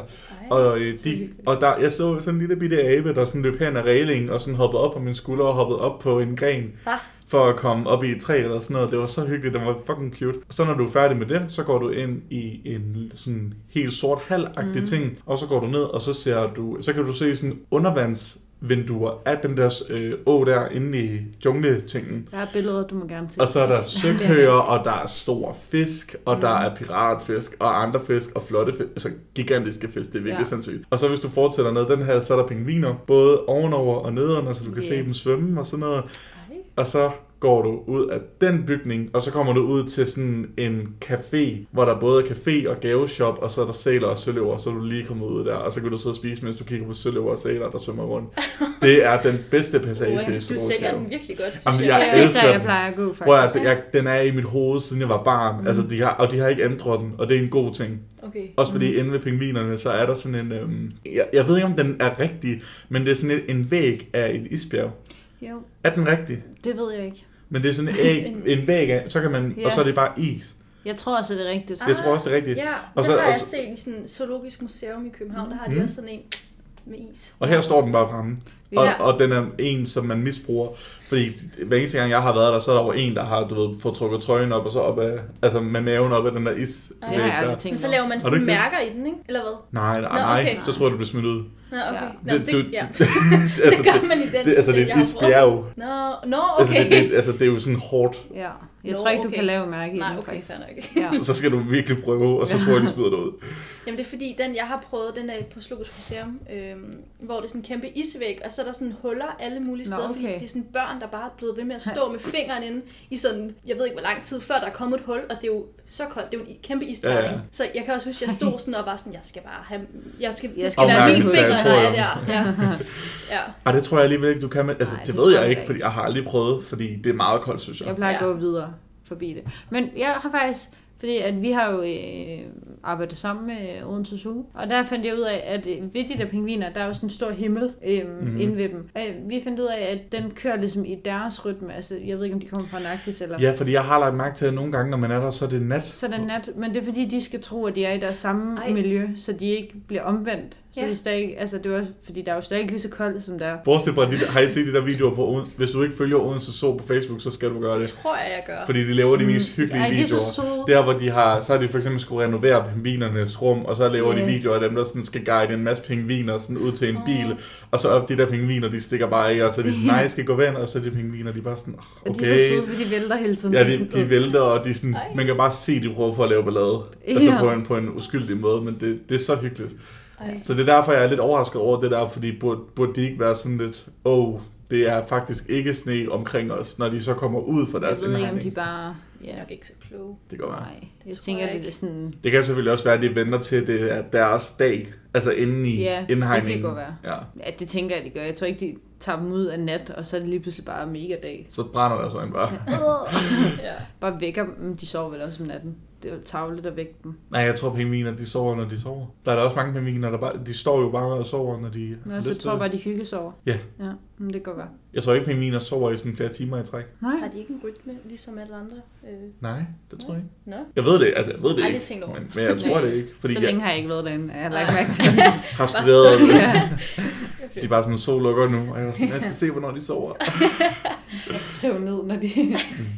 S2: og, øh, de, og der, jeg så sådan en lille bitte abe, der sådan løb hen ad reglingen, og sådan hoppede op på min skulder og hoppede op på en gren,
S4: Hva?
S2: For at komme op i et træ eller sådan noget. Det var så hyggeligt, det var fucking cute. Og så når du er færdig med det, så går du ind i en sådan helt sort halvagtig mm. ting, og så går du ned, og så ser du, så kan du se sådan undervandsvinduer af den der øh, å der inde i jungletingen.
S3: Der er billeder, du må gerne se.
S2: Og så er der
S3: er nice.
S2: og der er store fisk, og mm. der er piratfisk, og andre fisk, og flotte fisk, altså gigantiske fisk, det er virkelig
S3: Ja.
S2: sindssygt. Og så hvis du fortsætter ned den her, så er der pingviner, både ovenover og nedenunder, så du kan
S3: Ja.
S2: se dem svømme og sådan noget. Og så går du ud af den bygning, og så kommer du ud til sådan en café, hvor der både er café og gaveshop, og så er der sæler og søløver, så er du lige kommet ud der, og så kan du sidde og spise, mens du kigger på søløver og sæler, der svømmer rundt. Det er den bedste passage i
S4: Du sælger den virkelig godt, synes
S2: Jamen,
S4: jeg.
S2: jeg
S3: er
S2: elsker
S3: jeg
S2: den.
S3: plejer at gå, faktisk.
S2: Prøv at, jeg, den er i mit hoved, siden jeg var barn, mm. altså, de har, og de har ikke ændret den, og det er en god ting.
S4: Okay.
S2: Også fordi mm. inde ved pingvinerne, så er der sådan en, øhm, jeg, jeg ved ikke, om den er rigtig, men det er sådan en, en væg af et isbjerg.
S3: Jo,
S2: Er den rigtig?
S3: det ved jeg ikke.
S2: Men det er sådan en, æg, en væg af, så kan man,
S3: Ja.
S2: og så er det bare is.
S3: Jeg tror også, det er rigtigt.
S2: Jeg tror også, det er rigtigt.
S4: Ja,
S2: Og
S4: og
S2: så-
S4: så, har
S2: og
S4: jeg
S2: så-
S4: set i sådan et zoologisk museum i København, der har de
S2: Mm.
S4: også sådan en med is.
S2: Og her står den bare fremme. Og,
S4: Ja.
S2: og den er en, som man misbruger. Fordi hver eneste gang, jeg har været der, så er der jo en, der har du ved, fået trukket trøjen op, og så op af, altså med maven op af den der is.
S4: Det
S3: Det har jeg
S2: der.
S3: aldrig tænkt
S4: Men så laver man sådan
S2: ikke det?
S4: mærker i den, ikke? Eller hvad?
S2: Nej, nej,
S4: Nå,
S2: nej.
S4: okay.
S2: Så tror jeg, du bliver smidt ud.
S4: Nå, okay.
S3: Ja.
S4: Nå,
S2: Det-
S4: det,
S2: du-
S4: ja.
S2: altså,
S4: det gør man i den.
S2: det, altså, det er et isbjerg.
S4: Nå, nå,
S2: Altså,
S4: okay.
S2: det, det, altså, det er jo sådan hårdt.
S3: Ja. Jeg
S4: Nå,
S3: tror ikke, du
S4: okay.
S3: kan lave mærke i
S4: Nej,
S3: den,
S4: okay, fair nok.
S3: Ja.
S2: Så skal du virkelig prøve, og så tror jeg, de smider dig ud.
S4: Jamen det er fordi, den jeg har prøvet, den er på Slogus Museum, øhm, hvor det er sådan en kæmpe isvæg, og så er der sådan huller alle mulige
S3: Nå,
S4: steder, fordi
S3: okay.
S4: det er sådan børn, der bare er blevet ved med at stå med fingeren inde i sådan, jeg ved ikke hvor lang tid før der er kommet et hul, og det er jo så koldt, det er jo en i- kæmpe isterning.
S2: Ja, ja.
S4: Så jeg kan også huske, at jeg stod sådan og var sådan, jeg skal bare have, jeg skal, det
S3: skal
S4: være mine fingre, der er der. Ja. ja.
S2: Ej, det tror jeg alligevel ikke, du kan med. Altså,
S3: Nej,
S2: det,
S3: det
S2: ved jeg
S3: jeg
S2: ikke,
S3: ikke.
S2: fordi jeg har aldrig prøvet, fordi det er meget koldt, synes jeg.
S3: Jeg plejer at
S4: Ja.
S3: gå videre forbi det. Men jeg har faktisk, fordi at vi har jo øh, arbejdet sammen med Odense Zoo, og der fandt jeg ud af, at øh, ved de der pingviner, der er jo sådan en stor himmel øh,
S2: Mhm.
S3: mm-hmm. inde ved dem. Øh, vi fandt ud af, at den kører ligesom i deres rytme. Altså, jeg ved ikke, om de kommer fra Arktis eller...
S2: Ja, fordi jeg har lagt mærke til, at nogle gange, når man er der, så er det nat.
S3: Så er det nat, men det er fordi, de skal tro, at de er i deres samme
S4: Ej.
S3: Miljø, så de ikke bliver omvendt. Så
S4: Ja.
S3: de stadig, altså det var, fordi der er jo stadig ikke lige så koldt, som der er.
S2: Bortset fra, de, har I set de der videoer på Odense? Hvis du ikke følger Odense Så på Facebook, så skal du gøre
S4: Det
S2: det.
S4: tror jeg, jeg gør.
S2: Fordi de laver de mest hyggelige
S3: Ej, er
S2: videoer.
S3: søde.
S2: Der, hvor de har, så har de for eksempel skulle renovere pingvinernes rum, og så laver de
S3: Ja.
S2: videoer af dem, der sådan skal guide en masse pingviner sådan ud til en bil, og så op de der pingviner, de stikker bare af, og så er de sådan, nej, skal gå væk, og så er de pingviner, de er bare sådan, "Ah,
S3: Og de er så søde,
S2: okay.
S3: fordi de vælter hele tiden.
S2: Ja, de, de vælter, og de sådan,
S4: Ej.
S2: man kan bare se, de prøver på at lave ballade. Altså
S3: Ja.
S2: på en, på en uskyldig måde, men det, det er så hyggeligt.
S4: Ej.
S2: Så det er derfor, jeg er lidt overrasket over det der, fordi burde, burde de ikke være sådan lidt, oh, det er faktisk ikke sne omkring os, når de så kommer ud fra deres
S3: Jeg ved ikke, om
S2: indhegning.
S3: de bare...
S4: Jeg er
S3: Ja,
S4: nok ikke så klog.
S2: Det går
S3: nej. Jeg
S4: tror
S3: tænker,
S4: jeg
S3: det er
S4: ikke.
S3: sådan...
S2: Det kan selvfølgelig også være, at de venter til, det er deres dag, altså inde i
S3: Ja, det kan
S2: indhegningen.
S3: godt være.
S2: Ja,
S3: Ja, det tænker jeg, de gør. Jeg tror ikke, de tager dem ud af nat, og så er det lige pludselig bare mega dag.
S2: så brænder deres øjne bare.
S4: Ja.
S3: Bare vækker dem. De sover vel også om natten. Det er jo tavligt at vække dem.
S2: Nej, jeg tror pingviner, de sover, når de sover. Der er der også mange pingviner, der bare, de står jo bare og sover, når de
S3: Nå, så tror jeg bare, de hyggesover.
S2: Ja.
S3: Ja, men det kan godt.
S2: Jeg tror ikke, pingviner sover i sådan flere timer i træk.
S3: Nej.
S4: Har de ikke en rytme, ligesom alle andre? Øh,
S2: Nej, det tror jeg ikke.
S4: Nå.
S2: Jeg ved det, altså jeg ved det
S4: Aldrig
S2: ikke,
S4: tænkt over.
S2: men, men jeg tror det ikke, fordi
S3: så
S2: jeg
S3: længe har jeg ikke været derinde. Jeg har lagt
S4: Nej.
S3: mærke til det.
S2: har studeret det.
S3: ja.
S2: De er bare sådan, sol lukker nu, og jeg, er sådan, jeg skal se, hvornår de sover.
S3: Jeg skriver ned, når de...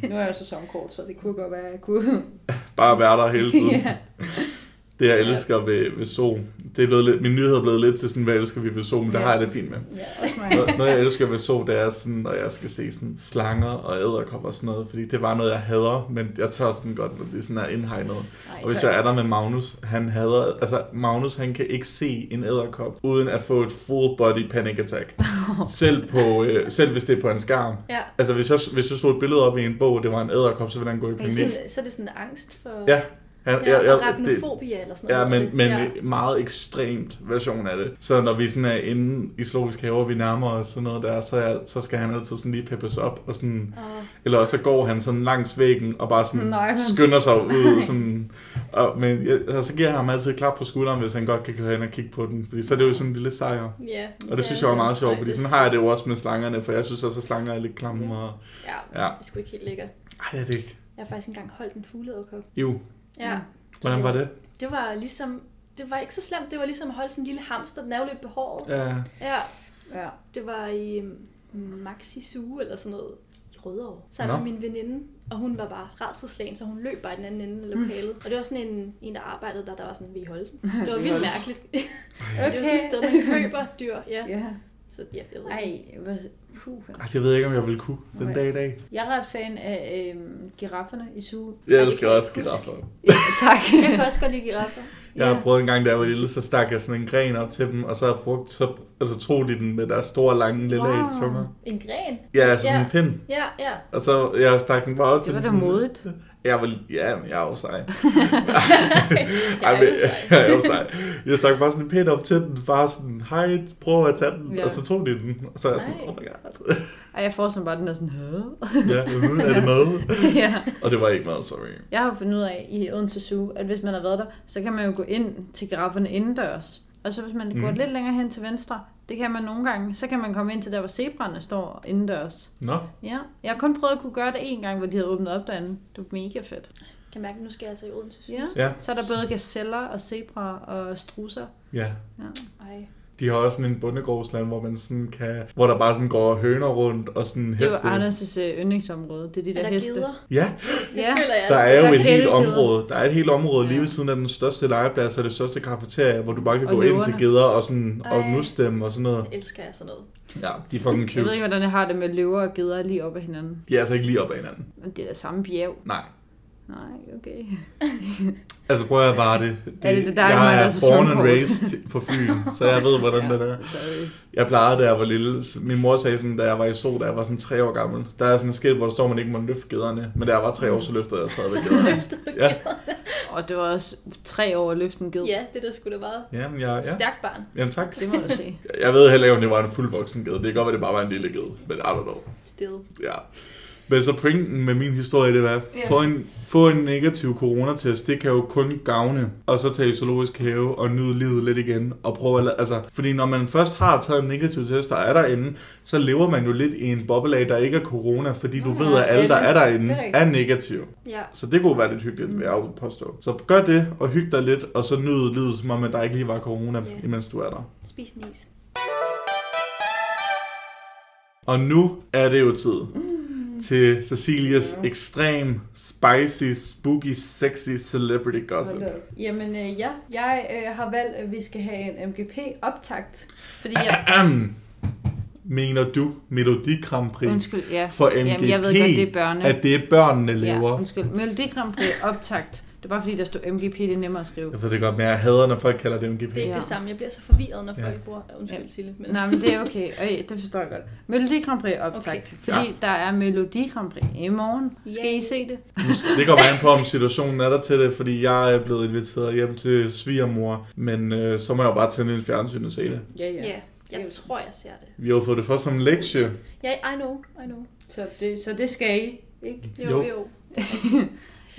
S3: nu er jeg jo sæsonkort, så det kunne godt være, at jeg kunne...
S2: Bare være der hele tiden.
S3: ja.
S2: Det jeg elsker ved, ved sol, det er blevet lidt, min nyhed er blevet lidt til sådan, hvad elsker vi ved men det
S3: Ja.
S2: har jeg det fint med.
S3: Mig.
S2: Noget, noget jeg elsker ved sol, det er sådan, når jeg skal se sådan slanger og æderkopper og sådan noget, fordi det var noget, jeg hader, men jeg tør sådan godt, når det sådan er indhegnet.
S4: Ej,
S2: Og hvis jeg er der med Magnus, han hader, altså Magnus han kan ikke se en æderkop, uden at få et full body panic attack. selv, på, øh, selv hvis det er på en skærm.
S4: Ja.
S2: Altså hvis jeg, hvis jeg slog et billede op i en bog, og det var en æderkop, så ville han gå i
S4: Så,
S2: panik.
S4: så er det sådan angst for...
S2: Ja, han,
S4: Ja,
S2: jeg, jeg,
S4: og
S2: det,
S4: arachnofobia eller sådan
S2: Ja,
S4: noget.
S2: men, men
S4: ja.
S2: ja. meget ekstremt version af det. Så når vi sådan er inde i zoologisk have, og vi nærmer os sådan noget der, så, er, så skal han altid sådan lige peppes op. Og sådan,
S4: Åh.
S2: eller også så går han sådan langs væggen og bare sådan
S3: Nej, men-
S2: skynder sig ud. Sådan, og, men jeg, altså, så giver jeg ham altid klap på skulderen, hvis han godt kan gå hen og kigge på den. Fordi så er det jo sådan en lille sejr.
S4: Ja.
S2: Og det
S4: ja,
S2: synes jeg var meget sjovt, fordi sådan har jeg det jo også med slangerne, for jeg synes også, at slanger er lidt klamme. Og...
S4: Ja,
S2: Ja.
S4: det er sgu ikke helt lækkert.
S2: Ej, det er det ikke.
S4: Jeg har faktisk engang holdt en fugleæderkop.
S2: Jo,
S4: Ja.
S2: hvordan var det?
S4: Det var ligesom... Det var ikke så slemt. Det var ligesom at holde sådan en lille hamster. Den er jo lidt behåret.
S2: Ja.
S4: Ja.
S3: Ja.
S4: Det var i øhm, Maxi Zoo eller sådan noget i Rødovre. Sammen
S2: Nå.
S4: med min veninde. Og hun var bare redselslagen, så hun løb bare i den anden ende af lokalet. Og det var sådan en, en der arbejdede der, der var sådan, vi holdt den. Det var
S3: Vi
S4: vildt mærkeligt. det var sådan et sted, man køber dyr. Ja.
S3: Ja.
S4: Så ja, jeg ved.
S3: Ej, hvad... Puh.
S2: Ej, jeg ved ikke, om jeg vil kunne den dag i dag.
S3: Jeg er ret fan af øhm, girafferne i zoo.
S2: Jeg
S4: det
S2: elsker
S4: jeg
S2: også giraffer.
S3: Ja, tak.
S4: Jeg kan også godt lide giraffer.
S2: Jeg har prøvet en gang, da jeg var lille, så stak jeg sådan en gren op til dem, og så har jeg brugt, så, altså tog de den med deres store, lange, lille
S3: Wow.
S2: wow. tunger.
S4: En gren.
S2: Ja, altså sådan
S4: Ja.
S2: en pind.
S4: Ja, ja.
S2: Og så jeg stak den bare op til
S3: Det var
S2: dem
S3: da
S2: sådan-
S3: modigt.
S2: Jeg var, ja, men jeg er jo sej.
S4: Jeg er
S2: men, jeg er jo sej. Jeg stak bare sådan en pind op til den, bare sådan, hej, prøv at tage den.
S3: Ja.
S2: Og så tog de den, og så er jeg sådan,
S4: Ej.
S2: oh my god.
S3: Ej, jeg forestiller mig bare, den er sådan,
S2: ja, er det mad?
S3: ja.
S2: Og det var ikke mad, sorry.
S3: Jeg har fundet ud af i Odense Zoo, at hvis man har været der, så kan man jo gå ind til girafferne indendørs. Og så hvis man går
S2: Mhm.
S3: lidt længere hen til venstre, det kan man nogle gange, så kan man komme ind til der, hvor zebraerne står indendørs.
S2: Nå,
S3: Ja, jeg har kun prøvet at kunne gøre det en gang, hvor de havde åbnet op derinde. Det var mega fedt.
S4: Kan mærke, at nu skal jeg altså i Odense.
S3: Ja.
S2: ja,
S3: Så er der både gazeller og zebraer og strusser.
S2: ja.
S3: Ja.
S4: Ej.
S2: De har også sådan en bundegårdsland, hvor man sådan kan, hvor der bare sådan går høner rundt og sådan
S3: Det
S2: heste.
S3: er jo Anders' øh, yndlingsområde. Det er de der,
S4: Er der
S3: heste.
S4: gider?
S2: Ja,
S4: Det
S3: Ja.
S4: føler jeg
S2: der
S4: altså.
S2: er jo et
S3: er
S2: helt område. Der er et helt område lige
S3: Ja.
S2: ved siden af den største legeplads og det største kafeteria, hvor du bare kan
S3: Og
S2: gå ind til
S3: løverne.
S2: geder og sådan og
S4: Ej.
S2: nusse dem og sådan noget.
S4: Jeg elsker jeg sådan noget.
S2: Ja, de er fucking
S3: Jeg
S2: cute.
S3: ved ikke, hvordan jeg har det med løver og geder lige op ad hinanden.
S2: De er altså ikke lige op ad hinanden.
S3: Men det er da samme bjerg.
S2: Nej.
S3: Nej, okay.
S2: Altså prøv at bare det.
S3: Er det det der,
S2: jeg
S3: man er
S2: er
S3: så
S2: born and raised på Fyn, så jeg ved, hvordan
S3: ja,
S2: det er.
S3: Så, øh,
S2: Jeg plejede, da jeg var lille. Min mor sagde sådan, da jeg var i sol, da jeg var sådan tre år gammel. Der er sådan et skilt, hvor der står, man ikke må løfte gederne. Men da jeg var tre år, så løftede jeg stadigvæk gederne.
S4: Løfter du
S2: Ja.
S3: og det var også tre år at løfte en ged.
S4: Ja, det der skulle da meget.
S2: Jamen, jeg, ja.
S4: Stærkt barn.
S2: Jamen tak.
S3: Det må du se.
S2: Jeg ved heller ikke, om det var en fuldvoksen ged. Det kan godt være, det bare var en lille ged. Men I don't know.
S4: Still.
S2: Ja. Men så pointen med min historie, det var,
S3: Ja.
S2: få, en, få en negativ coronatest, det kan jo kun gavne, og så tage i zoologisk have og nyde livet lidt igen, og prøve at, altså, fordi når man først har taget en negativ test, der er derinde, så lever man jo lidt i en boble af, der ikke er corona, fordi du
S3: Ja,
S2: ved, at alle, der er
S3: er
S2: derinde, er negativ.
S4: Ja.
S2: Så det kunne være lidt hyggeligt, vil jeg påstå. Så gør det, og hyg dig lidt, og så nyd livet, som om at der ikke lige var corona,
S4: Ja.
S2: imens du er der.
S4: Spis en is.
S2: Og nu er det jo tid til Cecilias
S3: Ja.
S2: ekstrem, spicy, spooky, sexy celebrity gossip.
S3: Jamen øh, ja, jeg øh, har valgt, at vi skal have en MGP-optakt. Fordi jeg...
S2: Ahem. Mener du Melodi Grand Prix
S3: Undskyld, ja.
S2: for MGP,
S3: Jamen, jeg ved godt, det er børne.
S2: at det er børnene
S3: Ja,
S2: laver?
S3: undskyld. Melodi Grand Prix optakt. Det er bare fordi, der står MGP, det er nemmere at skrive.
S2: Jeg ved det godt, men jeg hader, når folk kalder det MGP.
S4: Det er ikke
S3: Ja.
S4: det samme. Jeg bliver så forvirret, når
S2: Ja.
S4: folk bruger... Undskyld,
S3: Ja.
S4: Sille. Men...
S3: Nej, men det er okay. Og ja, det forstår jeg godt. Melodi Grand Prix optakt.
S4: Okay.
S3: Fordi
S2: Yes.
S3: der er Melodi Grand Prix i morgen. Skal I
S4: Yay.
S3: se det?
S2: Det kommer an på, om situationen er der til det, fordi jeg er blevet inviteret hjem til svigermor, men øh, så må jeg jo bare tænde en fjernsyn og se det.
S3: Ja,
S4: Ja, jeg tror, jeg ser det.
S2: Vi har jo fået det først som en lektie.
S4: Ja, I know, I know.
S3: Så det, så det skal I, ikke?
S4: Jo,
S2: Jo.
S4: jo.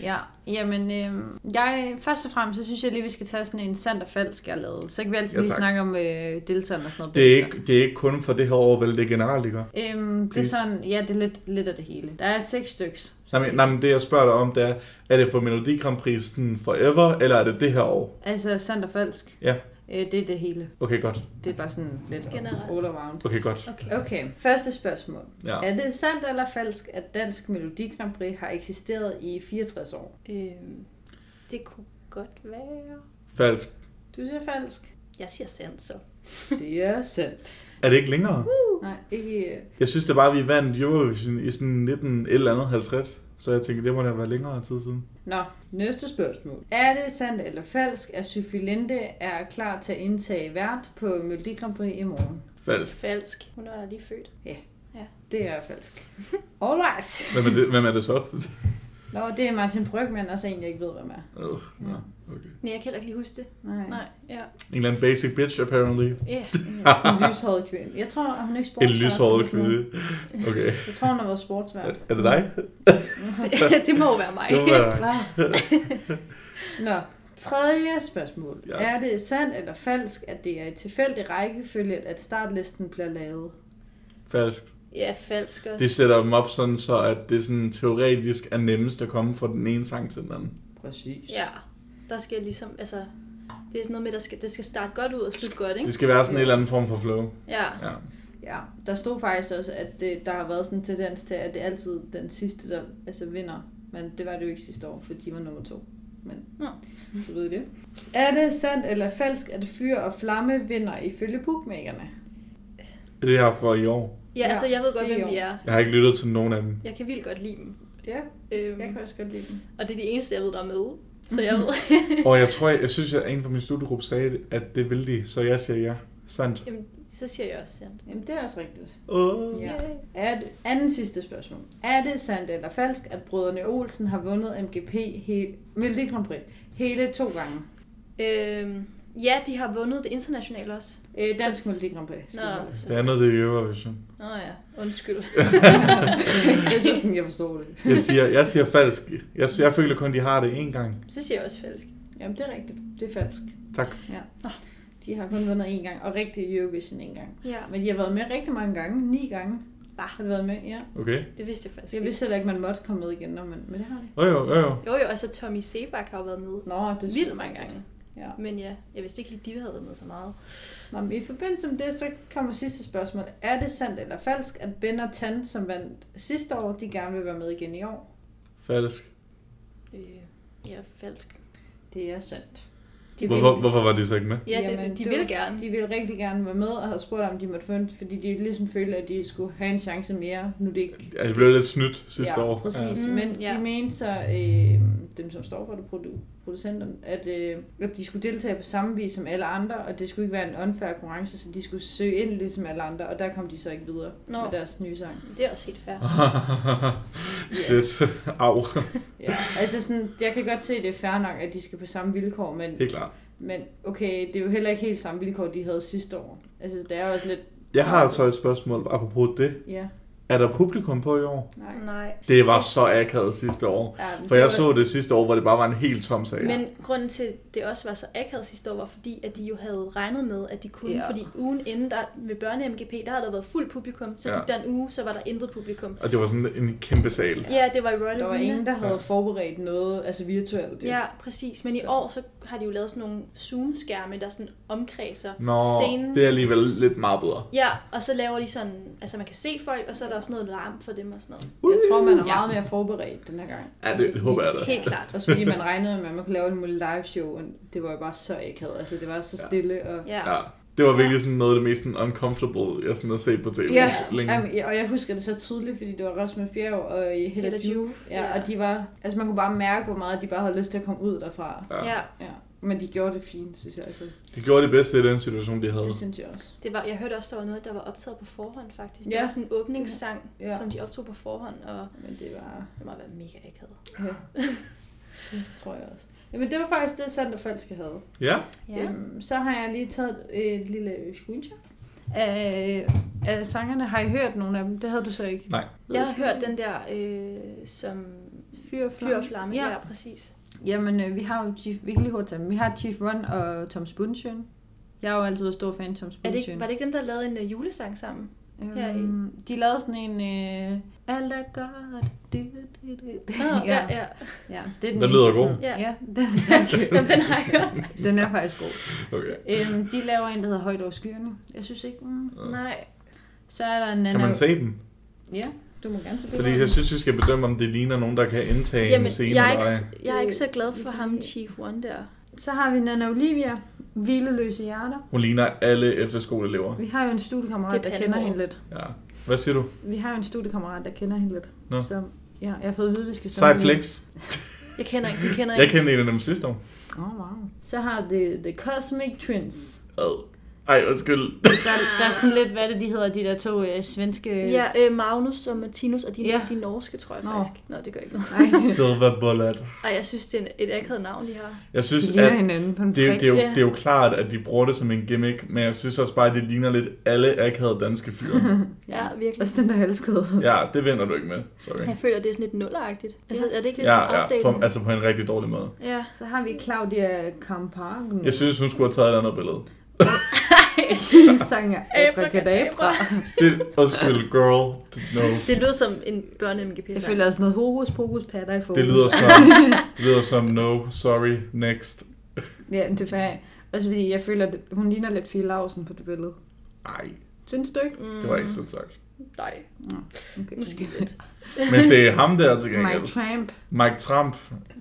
S3: Ja, jamen, øh, jeg, først og fremmest, så synes jeg lige, vi skal tage sådan en sandt og falsk, jeg lavet. Så kan vi altid
S2: Ja,
S3: lige snakke om øh, deltagerne og sådan noget.
S2: Det er, ikke, det er ikke kun for det her år, vel det er generelt, ikke?
S3: Øhm, det er sådan, ja, det er lidt, lidt af det hele. Der er seks styks.
S2: Nej, men, nej, men det jeg spørger dig om, det er, er det for Melodi Grand Prix sådan forever, eller er det det her år?
S3: Altså, sandt og falsk.
S2: Ja.
S3: Øh, det er det hele.
S2: Okay, godt.
S3: Det er bare sådan lidt
S4: Generelt.
S3: all around.
S2: Okay, godt.
S4: Okay.
S3: Okay, første spørgsmål.
S2: Ja.
S3: Er det sandt eller falsk, at Dansk Melodi Grand Prix har eksisteret i 64 år?
S4: Øhm, det kunne godt være...
S2: Falsk.
S3: Du siger falsk.
S4: Jeg siger sandt, så.
S3: Det er sandt.
S2: Er det ikke længere?
S3: Nej, ikke... øh,
S2: Jeg synes det bare, vi vandt Eurovision i sådan 19 et eller andet 50. Så jeg tænker, det må da være længere tid siden.
S3: Nå, næste spørgsmål. Er det sandt eller falsk, at Sofie Linde er klar til at indtage vært på Melodi Grand Prix i morgen?
S2: Falsk.
S4: Falsk. Hun er lige født.
S3: Det er falsk. Alright.
S2: Hvem er det, hvem er det så?
S3: Nå, det er Martin Brygman, og så en, jeg ikke ved, hvem er.
S2: Øh, nå, okay.
S4: Nej, jeg kan heller ikke lige huske det.
S3: Nej.
S4: Nej, ja.
S2: En eller anden basic bitch, apparently.
S4: Ja.
S3: En lyshåret kvinde. Jeg tror, hun er ikke
S2: En
S3: sportsvært.
S2: lyshåret kvinde. Okay.
S3: Jeg tror, hun har været sportsvært.
S2: Er, det dig?
S4: det, det må være mig.
S2: Det må være dig.
S3: Wow. Nå, tredje spørgsmål.
S2: Yes.
S3: Yes. Er det sandt eller falsk, at det er i tilfældig rækkefølge, at startlisten bliver lavet?
S2: Falsk.
S4: Ja, falsk også.
S2: De sætter dem op sådan, så at det sådan teoretisk er nemmest at komme fra den ene sang til den anden.
S3: Præcis.
S4: Ja, der skal ligesom, altså, det er sådan noget med, der skal, det skal starte godt ud og slutte godt, ikke?
S2: Det skal være sådan en eller anden form for flow.
S4: Ja.
S2: Ja.
S3: Ja, der stod faktisk også, at det, der har været sådan en tendens til, at det er altid den sidste, der altså vinder. Men det var det jo ikke sidste år, for de var nummer to. Men
S4: Nå.
S3: så ved I det. Er det sandt eller falsk, at Fyr og Flamme vinder ifølge bookmakerne?
S2: Det er det her for i år.
S4: Ja, altså, jeg ved godt,
S3: det
S4: hvem de er.
S2: Jeg har ikke lyttet til nogen af dem.
S4: Jeg kan vildt godt lide dem.
S3: Ja,
S4: Øhm,
S3: jeg kan også godt lide den.
S4: og det er de eneste, jeg ved, der er med. Så jeg ved.
S2: Og jeg tror, jeg, jeg synes, at en fra min studiegruppe sagde, at det ville de, så jeg siger ja. Sandt.
S4: Jamen, så siger jeg også sandt.
S3: Jamen, det er også rigtigt.
S2: Oh.
S3: Ja. Er det, anden sidste spørgsmål. Er det sandt eller falsk, at brødrene Olsen har vundet MGP hele, Melodi Grand Prix hele to gange?
S4: Øhm, ja, de har vundet det internationale også.
S3: Øh, dansk Melodi Grand Prix.
S4: Nå.
S2: Det andet det er Eurovision.
S4: Nå ja, undskyld.
S3: jeg synes sådan, jeg forstår det.
S2: Jeg siger, jeg siger falsk. Jeg, jeg føler kun, de har det én gang.
S4: Så siger jeg også falsk.
S3: Jamen, det er rigtigt. Det er falsk.
S2: Tak.
S3: Ja. De har kun vundet én gang, og rigtig Eurovision én gang.
S4: Ja,
S3: Men de har været med rigtig mange gange. Ni gange
S4: Bah.
S3: har de været med, ja.
S2: Okay.
S4: det vidste jeg faktisk
S3: Jeg vidste heller ikke, man måtte komme med igen, når man, men det har de.
S2: Jo, jo, jo, jo.
S4: Jo jo, altså Tommy Sebak har jo været med
S3: Nå, det er
S4: vildt mange gange.
S3: Ja.
S4: Men ja, jeg vidste ikke lige, de havde været med så meget.
S3: Nå, men i forbindelse med det, så kommer sidste spørgsmål. Er det sandt eller falsk, at Ben og Tan, som vandt sidste år, de gerne vil være med igen i år?
S2: Falsk.
S4: Øh, ja, falsk.
S3: Det er sandt. De
S2: Hvorfor, hvorfor var de så ikke med?
S4: Ja, det,
S3: Jamen,
S4: de
S3: det
S4: vil
S3: var-
S4: gerne.
S3: De ville rigtig gerne være med og havde spurgt, om de måtte få en, fordi de ligesom følte, at de skulle have en chance mere, nu det ikke...
S2: Ja, det blev lidt snydt sidste
S3: ja,
S2: år.
S3: præcis.
S2: Ja.
S4: Mm,
S3: Men
S4: ja.
S3: de mente så, øh, dem som står for det, produ- producenterne, at, øh, at de skulle deltage på samme vis som alle andre, og det skulle ikke være en unfair konkurrence, så de skulle søge ind ligesom alle andre, og der kom de så ikke videre
S4: Nå.
S3: med deres nye sang.
S4: Det er også helt fair.
S2: Shit. Au.
S3: Ja, altså sådan, jeg kan godt se, at det er fair nok, at de skal på samme vilkår, men,
S2: Helt klart.
S3: men okay, det er jo heller ikke helt samme vilkår, de havde sidste år. Altså, det er jo også lidt,
S2: Jeg har altså et spørgsmål apropos det.
S3: ja,
S2: Er der publikum på i år?
S3: nej.
S4: Nej.
S2: Det var så akavet sidste år.
S3: Ja,
S2: For
S3: det
S2: jeg
S3: var-
S2: så det sidste år, hvor det bare var en helt tom sag.
S4: Men grunden til, at det også var så akavet sidste år, var fordi, at de jo havde regnet med, at de kunne.
S3: Ja.
S4: Fordi ugen inden der, ved børne-MGP, der havde der været fuld publikum. Så
S2: Ja.
S4: gik der en uge, så var der intet publikum.
S2: Og det var sådan en kæmpe sal.
S4: Ja, det var i Royal
S3: Der var ingen, der havde
S2: Ja.
S3: forberedt noget, altså virtuelt. jo.
S4: Ja, præcis. Men i
S3: Så.
S4: år, så har de jo lavet sådan nogle Zoom-skærme, der sådan omkredser
S2: Nå,
S4: scenen.
S2: det er alligevel lidt meget bedre.
S4: Ja, og så laver de sådan, altså man kan se folk, og så er der også noget larm for dem og sådan noget.
S3: Jeg tror, man er
S4: Ja.
S3: meget mere forberedt den her gang.
S2: Ja, det håber jeg da.
S4: Helt klart.
S3: Også fordi man regnede med, at man kunne lave en mulig live show, og det var jo bare så akavet. Altså, det var så
S2: Ja.
S3: stille. Og...
S4: Ja.
S2: Ja, det var virkelig sådan noget af det mest sådan uncomfortable, jeg sådan har set på tv
S3: Ja,
S2: længe.
S3: Jamen, ja, og jeg husker det så tydeligt, fordi det var Rasmus Bjerg og Hella
S4: Hella.
S3: Juf, Ja,
S4: ja.
S3: og de var, altså man kunne bare mærke, hvor meget de bare havde lyst til at komme ud derfra.
S2: Ja.
S4: ja.
S3: Men de gjorde det fint, synes jeg. Altså,
S2: De gjorde det bedste i den situation, de havde.
S3: det synes jeg også.
S4: Det var, jeg hørte også, der var noget, der var optaget på forhånd faktisk. Det
S3: Ja.
S4: var sådan en åbningssang,
S3: Ja.
S4: som de optog på forhånd, og
S3: Men det var...
S4: det må været mega akavet.
S3: Ja. det tror jeg også. Jamen, det var faktisk det, Sander Falske havde.
S2: Ja,
S4: Ja.
S3: Øhm, så har jeg lige taget et lille screenshot af, af sangerne. Har I hørt nogle af dem? Det havde du så ikke.
S2: nej.
S4: Jeg har hørt den der, øh, som
S3: Fyr og
S4: Fyr og Flamme.
S3: Ja.
S4: Ja, præcis.
S3: Jamen, øh, vi har jo Chief, vi kan lige hurtigt tage dem. Vi har Chief Run og Tom Spunsjøen. Jeg har jo altid været stor fan af Tom
S4: Er det
S3: Spunsjøen.
S4: ikke, var det ikke dem, der lavede en uh, julesang sammen?
S3: Øhm, de lavede sådan en... Øh, Alt er godt. Du, du, du.
S4: Nå, ja, ja.
S3: ja. Det er den,
S2: Den lyder god.
S4: Ja.
S3: Ja, den, tak.
S4: Jamen, den har jeg hørt.
S3: den er faktisk god.
S2: Okay.
S3: Øhm, de laver en, der hedder Højt over skyerne. Jeg synes ikke... Mm.
S4: Nej.
S3: Så er der en anden...
S2: Kan man se dem?
S3: Ja, du må gerne se
S2: Fordi jeg synes, vi skal bedømme, om det ligner nogen, der kan indtage en
S4: Jamen,
S2: scene
S4: jeg er,
S2: eller ej.
S4: ikke, jeg er ikke så glad for ham, Chief One der.
S3: Så har vi Nana Olivia, Hvileløse Hjerter.
S2: Hun ligner alle efterskoleelever.
S3: Vi har jo en studiekammerat,
S4: er
S3: der kender hende lidt.
S2: Ja. Hvad siger du?
S3: Vi har jo en studiekammerat, der kender hende lidt.
S2: Nå.
S3: Så ja, jeg har fået at vide, at vi skal
S2: Sejt flex.
S4: Jeg kender ikke, som kender
S2: Jeg
S4: ikke.
S2: kendte en af dem sidste år.
S3: Åh, oh, wow. Så har det The Cosmic Twins.
S2: Ad. Ej, undskyld.
S3: Der, der er sådan lidt, hvad er det, de hedder, de der to øh, svenske...
S4: Ja, øh, Magnus og Martinus, og de,
S3: Ja.
S4: de norske, tror jeg
S3: Nå.
S4: faktisk. Nå, det gør ikke noget.
S3: Nej,
S2: Silver Bullet.
S4: Ej, jeg synes, det er et akavet navn, de har.
S2: Jeg
S3: de
S2: synes,
S3: ligner
S2: at
S3: hinanden på en
S2: det, er, det, er jo,
S4: Ja.
S2: det er jo klart, at de bruger det som en gimmick, men jeg synes også bare, at det ligner lidt alle akavede danske fyre.
S4: Ja, virkelig.
S3: Også den der halskede.
S2: ja, det vender du ikke med. Sorry.
S4: Jeg føler, det er sådan lidt nulleragtigt. Altså, er det ikke lidt
S2: Ja, ja,
S4: updated?
S2: for, altså på en rigtig dårlig måde.
S4: Ja.
S3: Så har vi Claudia Campagno.
S2: Jeg synes, hun skulle have taget et andet billede.
S3: Hendes sang er Abracadabra.
S2: Det, undskyld, girl. No.
S4: Det lyder som en børne-MGP.
S3: Jeg føler også noget hokus pokus patter i fokus.
S2: Det lyder som, det lyder som no, sorry, next.
S3: Ja, det er fair. Også fordi jeg føler, at hun ligner lidt Fie Lausen på det billede.
S2: Ej,
S3: Synes du ikke?
S2: det var ikke sådan sagt.
S4: Nej,
S3: Okay.
S4: måske lidt.
S2: Men se ham der til
S3: Mike
S2: gengæld. Mike Trump.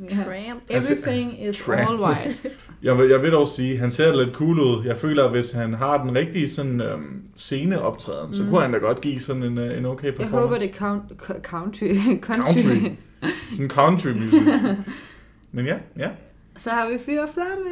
S3: Ja.
S4: Tramp.
S2: Altså,
S3: Everything is
S2: Tramp.
S3: all white.
S2: Jeg vil, jeg vil dog sige, han ser lidt cool ud. Jeg føler, at hvis han har den rigtige sådan, øhm, sceneoptræden, mm. så kunne han da godt give sådan en, øh, en okay
S3: Jeg
S2: performance.
S3: håber, det er count, co- country. country.
S2: Country. Sådan en country music. Men ja, ja.
S3: Så har vi fyr og flamme.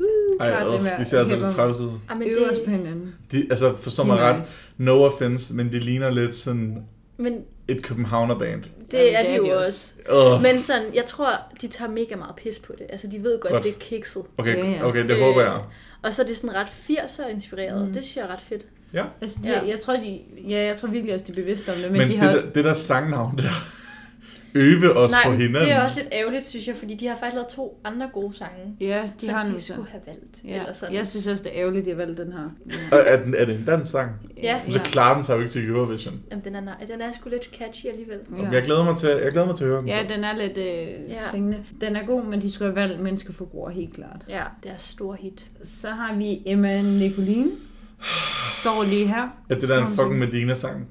S3: Woo,
S2: Ej, øh,
S3: det
S2: de ser altså lidt træls ud.
S4: Ej, men
S3: os på
S4: det,
S3: hinanden.
S2: De, altså, forstår
S3: De
S2: mig
S3: er
S2: ret.
S3: nice.
S2: No offense, men det ligner lidt sådan
S4: men
S2: et Københavner-band.
S4: det er de jo også.
S2: Uh,
S4: Men sådan, jeg tror, de tager mega meget pis på det. Altså, de ved godt,
S2: Godt.
S4: det er kikset.
S2: okay,
S3: Ja, ja.
S2: okay, det
S4: Øh,
S2: håber jeg.
S4: Og så er det sådan ret 80'er inspireret.
S3: Mm.
S4: Det synes jeg er ret fedt.
S3: Altså, de,
S4: Ja.
S3: jeg, tror, de, ja, jeg tror virkelig også, de er bevidste om det, men,
S2: Men
S3: de
S2: det,
S3: har...
S2: der, det der sangnavn der, øve os
S4: Nej,
S2: på hinanden.
S4: det er også lidt ærgerligt, synes jeg, fordi de har faktisk lavet to andre gode sange,
S3: Ja, de
S4: som
S3: har
S4: de skulle have valgt.
S3: Ja,
S4: Eller sådan.
S3: jeg synes også, det er ærgerligt, at de har valgt den her.
S2: Og Er, den, er det en dansk sang?
S4: Ja.
S2: Så klarer den sig jo ikke til Eurovision.
S4: Jamen, den er, nej, den er sgu lidt catchy alligevel.
S2: Ja. Jeg, glæder mig til, jeg glæder mig til at høre den.
S3: Ja,
S2: så.
S3: den er lidt øh,
S4: Ja.
S3: fængende. Den er god, men de skulle have valgt menneskeforbruger, helt klart.
S4: Ja, det er stor hit.
S3: Så har vi Emma Nicolin. Står lige her.
S2: Ja, det der er en fucking Medina-sang.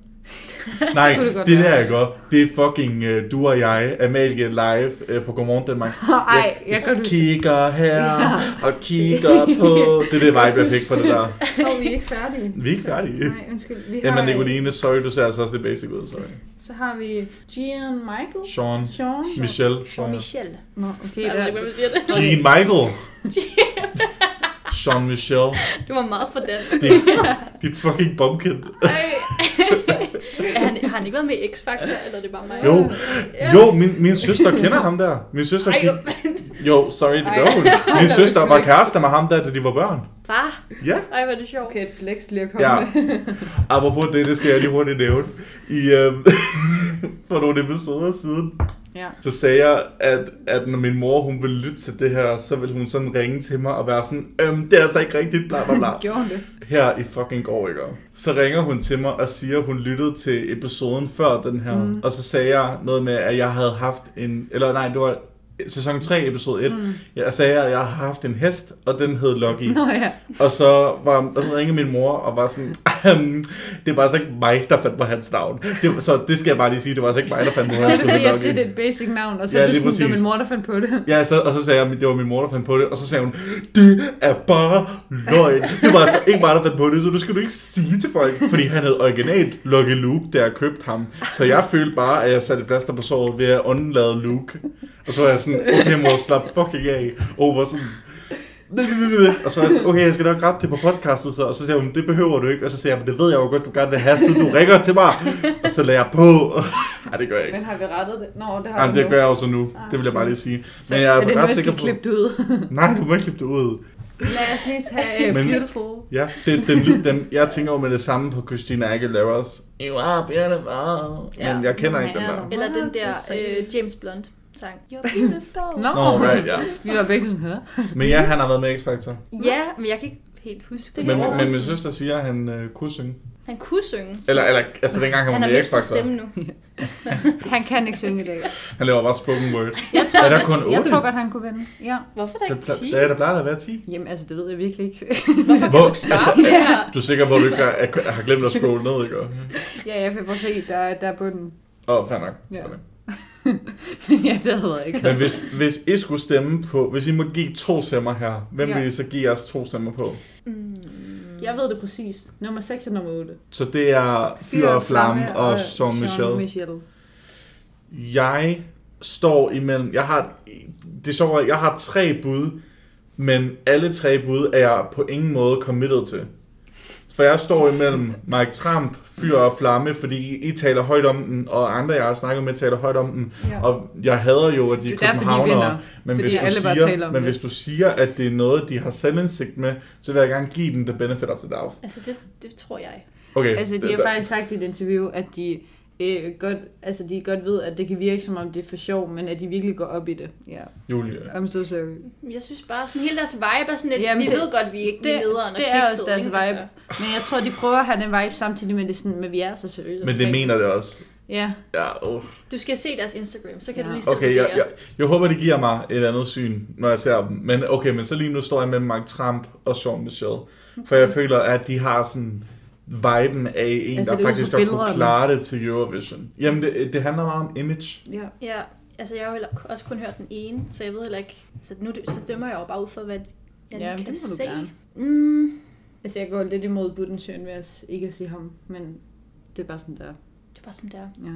S2: Nej,
S3: det
S2: det der er godt. Det er fucking uh, du og jeg, Amalie live uh, på Godmorgen Danmark.
S3: Ej, jeg kan
S2: kigger her og kigger på... Det er det vibe, jeg fik for det der.
S3: Åh, vi er ikke færdige.
S2: Vi er ikke færdige.
S3: Nej, undskyld. Vi har,
S2: Emma Nicoline, sorry, du ser altså også det basic ud, sorry.
S3: Så har vi Gian Michael.
S2: Sean,
S3: Sean.
S2: Michelle,
S4: Jean
S2: Sean.
S4: Michel.
S3: Nå, okay.
S4: Jeg ved
S3: Der,
S4: ikke, hvad man siger det.
S2: Jean Michael. Sean Michelle.
S4: Det var meget for dansk.
S2: Dit, dit fucking bumpkin.
S4: Han, har han ikke været med i X-Factor, eller er det bare mig?
S2: Jo, jo min, min søster kender ham der. Min søster
S4: Ej,
S2: gik... Jo, sorry, det gør hun. Min søster var kæreste med ham der, da de var børn.
S4: Hvad?
S2: Ja.
S4: Ej, er det sjovt.
S3: okay, et flex lige at komme
S2: Ja.
S3: med.
S2: Apropos det, det skal jeg lige hurtigt nævne. I, øhm, for nogle episoder siden,
S3: Ja.
S2: så sagde jeg, at, at når min mor hun ville lytte til det her, så ville hun sådan ringe til mig og være sådan, øhm, det er altså ikke rigtigt, bla bla bla.
S3: Gjorde hun det?
S2: Her i fucking går, ikke? Så ringer hun til mig og siger, at hun lyttede til episoden før den her. Mm. Og så sagde jeg noget med, at jeg havde haft en... Eller nej, det var sæson 3, episode 1. Mm. Jeg sagde, at jeg har haft en hest, og den hed Lucky.
S3: Nå ja.
S2: Og så, var, og så ringede min mor og var sådan, "Ahem, det var altså ikke mig, der fandt på hans navn. Det, så det skal jeg bare lige sige, det var altså ikke mig, der fandt på hans
S3: fordi, jeg
S2: navn.
S3: siger, det er et basic navn, og så
S2: Ja,
S3: det sådan, det var min mor, der fandt på det.
S2: Ja, så, og så sagde jeg, det var min mor, der fandt på det, og så sagde hun, det er bare løgn. Det var altså ikke mig, der fandt på det, så du skal du ikke sige til folk, fordi han havde originalt Lucky Luke, da jeg købte ham. Så jeg følte bare, at jeg satte et plaster på såret ved at undlade Luke. Og så var jeg sådan, okay mor, slap fucking af. Og var sådan, og så var jeg sådan, okay, jeg skal nok rette det på podcastet, så, og så siger hun, det behøver du ikke. Og så siger jeg, men det ved jeg jo godt, du gerne vil have, så du ringer til mig. Og så lagde jeg på. Nej, det gør jeg ikke.
S3: Men har vi rettet det? Nå, det har vi
S2: det
S3: nu.
S2: gør jeg også nu.
S3: Ah,
S2: Det vil jeg bare lige sige.
S3: Så
S2: Men jeg er altså
S3: er det nu,
S2: ret sikker på...
S3: klippe det ud?
S2: Nej, du må ikke klippe det ud.
S3: Lad os lige tage
S2: Men-
S3: Men... Beautiful.
S2: Ja, det, den, lyd- den, jeg tænker jo med det samme på Christina Aguilera's You are beautiful.
S4: Ja.
S2: Men jeg kender ikke den der.
S4: Eller den der øh, James Blunt sang. You're beautiful.
S3: Nå,
S2: Nå, right, ja.
S3: vi var begge sådan her.
S2: Men ja, han har været med i X-Factor.
S4: Ja, men jeg kan ikke helt huske det.
S2: Men, men min søster siger, at han øh, kunne synge.
S4: Han kunne synge.
S2: Eller, eller altså dengang han var
S4: han har
S2: med i X-Factor.
S4: stemmen nu.
S3: Han kan ikke synge i dag.
S2: Han laver bare spoken word.
S3: Jeg tror,
S2: Er der kun
S3: Jeg
S2: otte?
S3: tror godt, han kunne vinde. Ja.
S4: Hvorfor er der ikke 10?
S2: der, der plejer der at være 10.
S3: Jamen, altså, det ved jeg virkelig ikke.
S4: Hvorfor
S2: Hvor,
S4: kan du det her?
S2: du er sikker på, at du ikke har, har glemt at scrolle ned, ikke?
S3: ja, jeg vil bare se, der, der er bunden.
S2: Åh, oh, fair nok.
S3: Ja.
S2: Okay.
S3: ja, det havde jeg ikke.
S2: Men hvis, hvis I skulle stemme på, hvis I må give to stemmer her, hvem
S3: Ja.
S2: vil I så give jeres to stemmer på?
S4: Mm.
S3: Jeg ved det præcis. Nummer 6 og nummer 8.
S2: Så det er Fyr og Flamme og Jean Michel.
S3: Michel.
S2: Jeg står imellem, jeg har, det er sjovt, jeg har tre bud, men alle tre bud er jeg på ingen måde committed til. For jeg står imellem Mike Trump, Fyr og Flamme, fordi I, taler højt om den, og andre, jeg har snakket med, taler højt om den.
S3: Ja.
S2: Og jeg hader jo, at de er
S3: er
S2: københavnere.
S3: vinder.
S2: Men,
S3: Fordi
S2: hvis du, siger, men
S3: det.
S2: hvis du siger, at det er noget, de har selvindsigt med, så vil jeg gerne give dem the benefit of the doubt.
S4: Altså, det, det tror jeg.
S2: Okay,
S3: Altså, de
S2: det-
S3: har faktisk sagt i et interview, at de øh, godt, altså, de godt ved, at det kan virke som om det er for sjov, men at de virkelig går op i det. Ja.
S2: Julie.
S3: I'm so sorry.
S4: Jeg synes bare, sådan hele deres vibe er sådan lidt,
S3: Jamen,
S4: vi
S3: det-
S4: ved godt, vi er ikke
S3: det-
S4: nederen og
S3: det er også deres vibe. Men jeg tror, de prøver at have den vibe samtidig med det sådan, men vi er så seriøse.
S2: Men det mener det også.
S3: Ja,
S2: Ja, uh.
S4: Du skal se deres Instagram, så kan
S3: Ja.
S4: du lige selv
S2: Okay, jeg, jeg, jeg håber, de giver mig et andet syn, når jeg ser dem. Men okay, men så lige nu står jeg med Mark Trump og Jean Michel. For jeg føler, at de har sådan viben af en,
S3: Altså,
S2: der
S3: er
S2: faktisk godt kunne klare det til Eurovision. Jamen, det, det handler meget om image.
S3: ja.
S4: Ja, altså jeg har jo også kun hørt den ene, så jeg ved heller ikke, så nu så dømmer jeg jo bare ud for, hvad jeg
S3: Ja,
S4: kan se.
S3: gerne.
S4: Mm,
S3: Altså, jeg går lidt imod Budensjøen ved at ikke at sige ham, men det er bare sådan der.
S4: det var sådan der.
S3: Ja.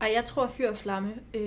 S4: Ej, jeg tror Fyr og Flamme. Øh,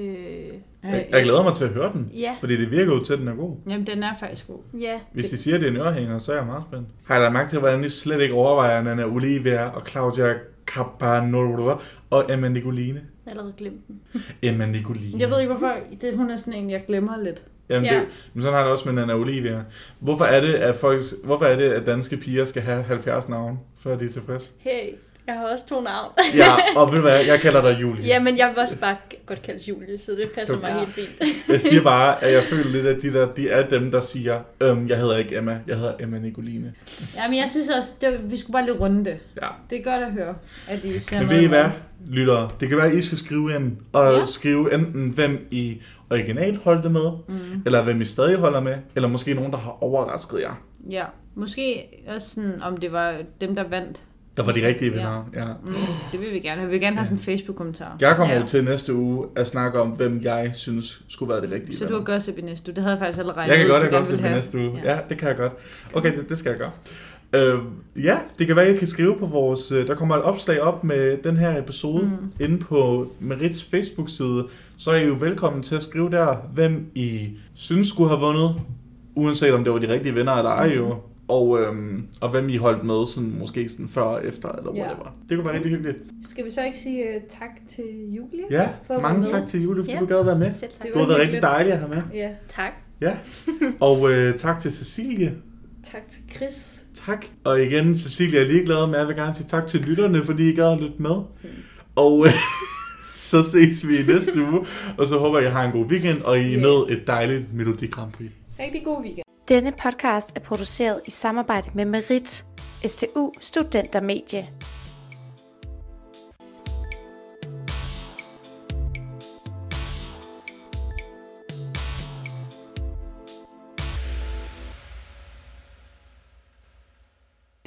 S2: Jeg, jeg glæder mig til at høre den,
S4: ja,
S2: fordi det virker jo til, at den er god.
S3: Jamen, den er faktisk god.
S4: ja.
S2: Hvis de siger, at det er en ørehænger, så er jeg meget spændt. Har jeg lagt mærke til, hvordan de slet ikke overvejer Nana Olivia og Claudia Capanoro og Emma Nicoline?
S4: Jeg har allerede glemt den.
S2: Emma Nicoline.
S3: Jeg ved ikke, hvorfor. Det, hun er sådan en, jeg glemmer lidt.
S2: Jamen,
S4: Ja.
S2: det, men sådan har det også med Nana Olivia. Hvorfor er det, at, folk, hvorfor er det, at danske piger skal have 70 navne, før de er tilfredse?
S4: Hey, jeg har også to navn.
S2: Ja, og ved du hvad, jeg kalder dig Julie.
S4: ja, men jeg vil også bare godt kalde Julie, så det passer
S2: Du-
S4: mig
S3: Ja.
S4: helt fint.
S2: Jeg siger bare, at jeg føler lidt, at de, der, de er dem, der siger, øhm, jeg hedder ikke Emma, jeg hedder Emma Nicoline.
S3: Ja, men jeg synes også, det, vi skulle bare lige runde det.
S2: Ja.
S3: Det er godt at høre, at I ser
S2: Men ved I hvad, lyttere? Det kan være, at I skal skrive ind, og
S4: Ja.
S2: skrive enten, hvem I originalt holdte med,
S3: Mm.
S2: eller hvem I stadig holder med, eller måske nogen, der har overrasket jer.
S3: Ja, måske også sådan, om det var dem, der vandt.
S2: Der var de rigtige
S3: Ja.
S2: venner. Ja.
S3: Mm, det vil vi gerne. Vi vil gerne have sådan en Facebook-kommentar.
S2: Jeg kommer
S3: ja.
S2: ja. til næste uge at snakke om, hvem jeg synes skulle være det rigtige
S3: Så du har gossip i næste uge. Det havde jeg faktisk allerede regnet
S2: Jeg kan godt have til
S3: have.
S2: næste uge.
S3: Ja.
S2: Ja. ja, det kan jeg godt. Okay, det, det skal jeg gøre. Øh, ja, det kan være, at I kan skrive på vores... øh, Der kommer et opslag op med den her episode
S3: mm.
S2: inde på Merits Facebook-side. Så er I jo velkommen til at skrive der, hvem I synes skulle have vundet, uanset om det var de rigtige venner eller ej jo. Og, øhm, og hvem I holdt med, sådan, måske sådan før og efter, eller
S3: Ja.
S2: whatever. Det kunne være rigtig hyggeligt.
S3: Skal vi så ikke sige uh, tak til Julie?
S2: Ja,
S3: For at
S2: mange
S3: med.
S2: tak til Julie, fordi
S4: Ja.
S2: du gad være med.
S4: Selv tak.
S3: Det
S2: Du har
S3: var
S2: været rigtig
S3: hyggeligt.
S2: dejlig at have med.
S3: Ja.
S4: Tak.
S2: Ja. Og øh, tak til Cecilie.
S3: Tak til Chris.
S2: Tak. Og igen, Cecilia er ligeglad, men jeg vil gerne sige tak til lytterne, fordi I gad at lytte med. Og øh, så ses vi i næste uge, og så håber jeg, I har en god weekend, og I
S3: Ja.
S2: nød et dejligt Melodi Grand Prix.
S3: Rigtig god weekend.
S1: Denne podcast er produceret i samarbejde med Merit, STU Studentermedie.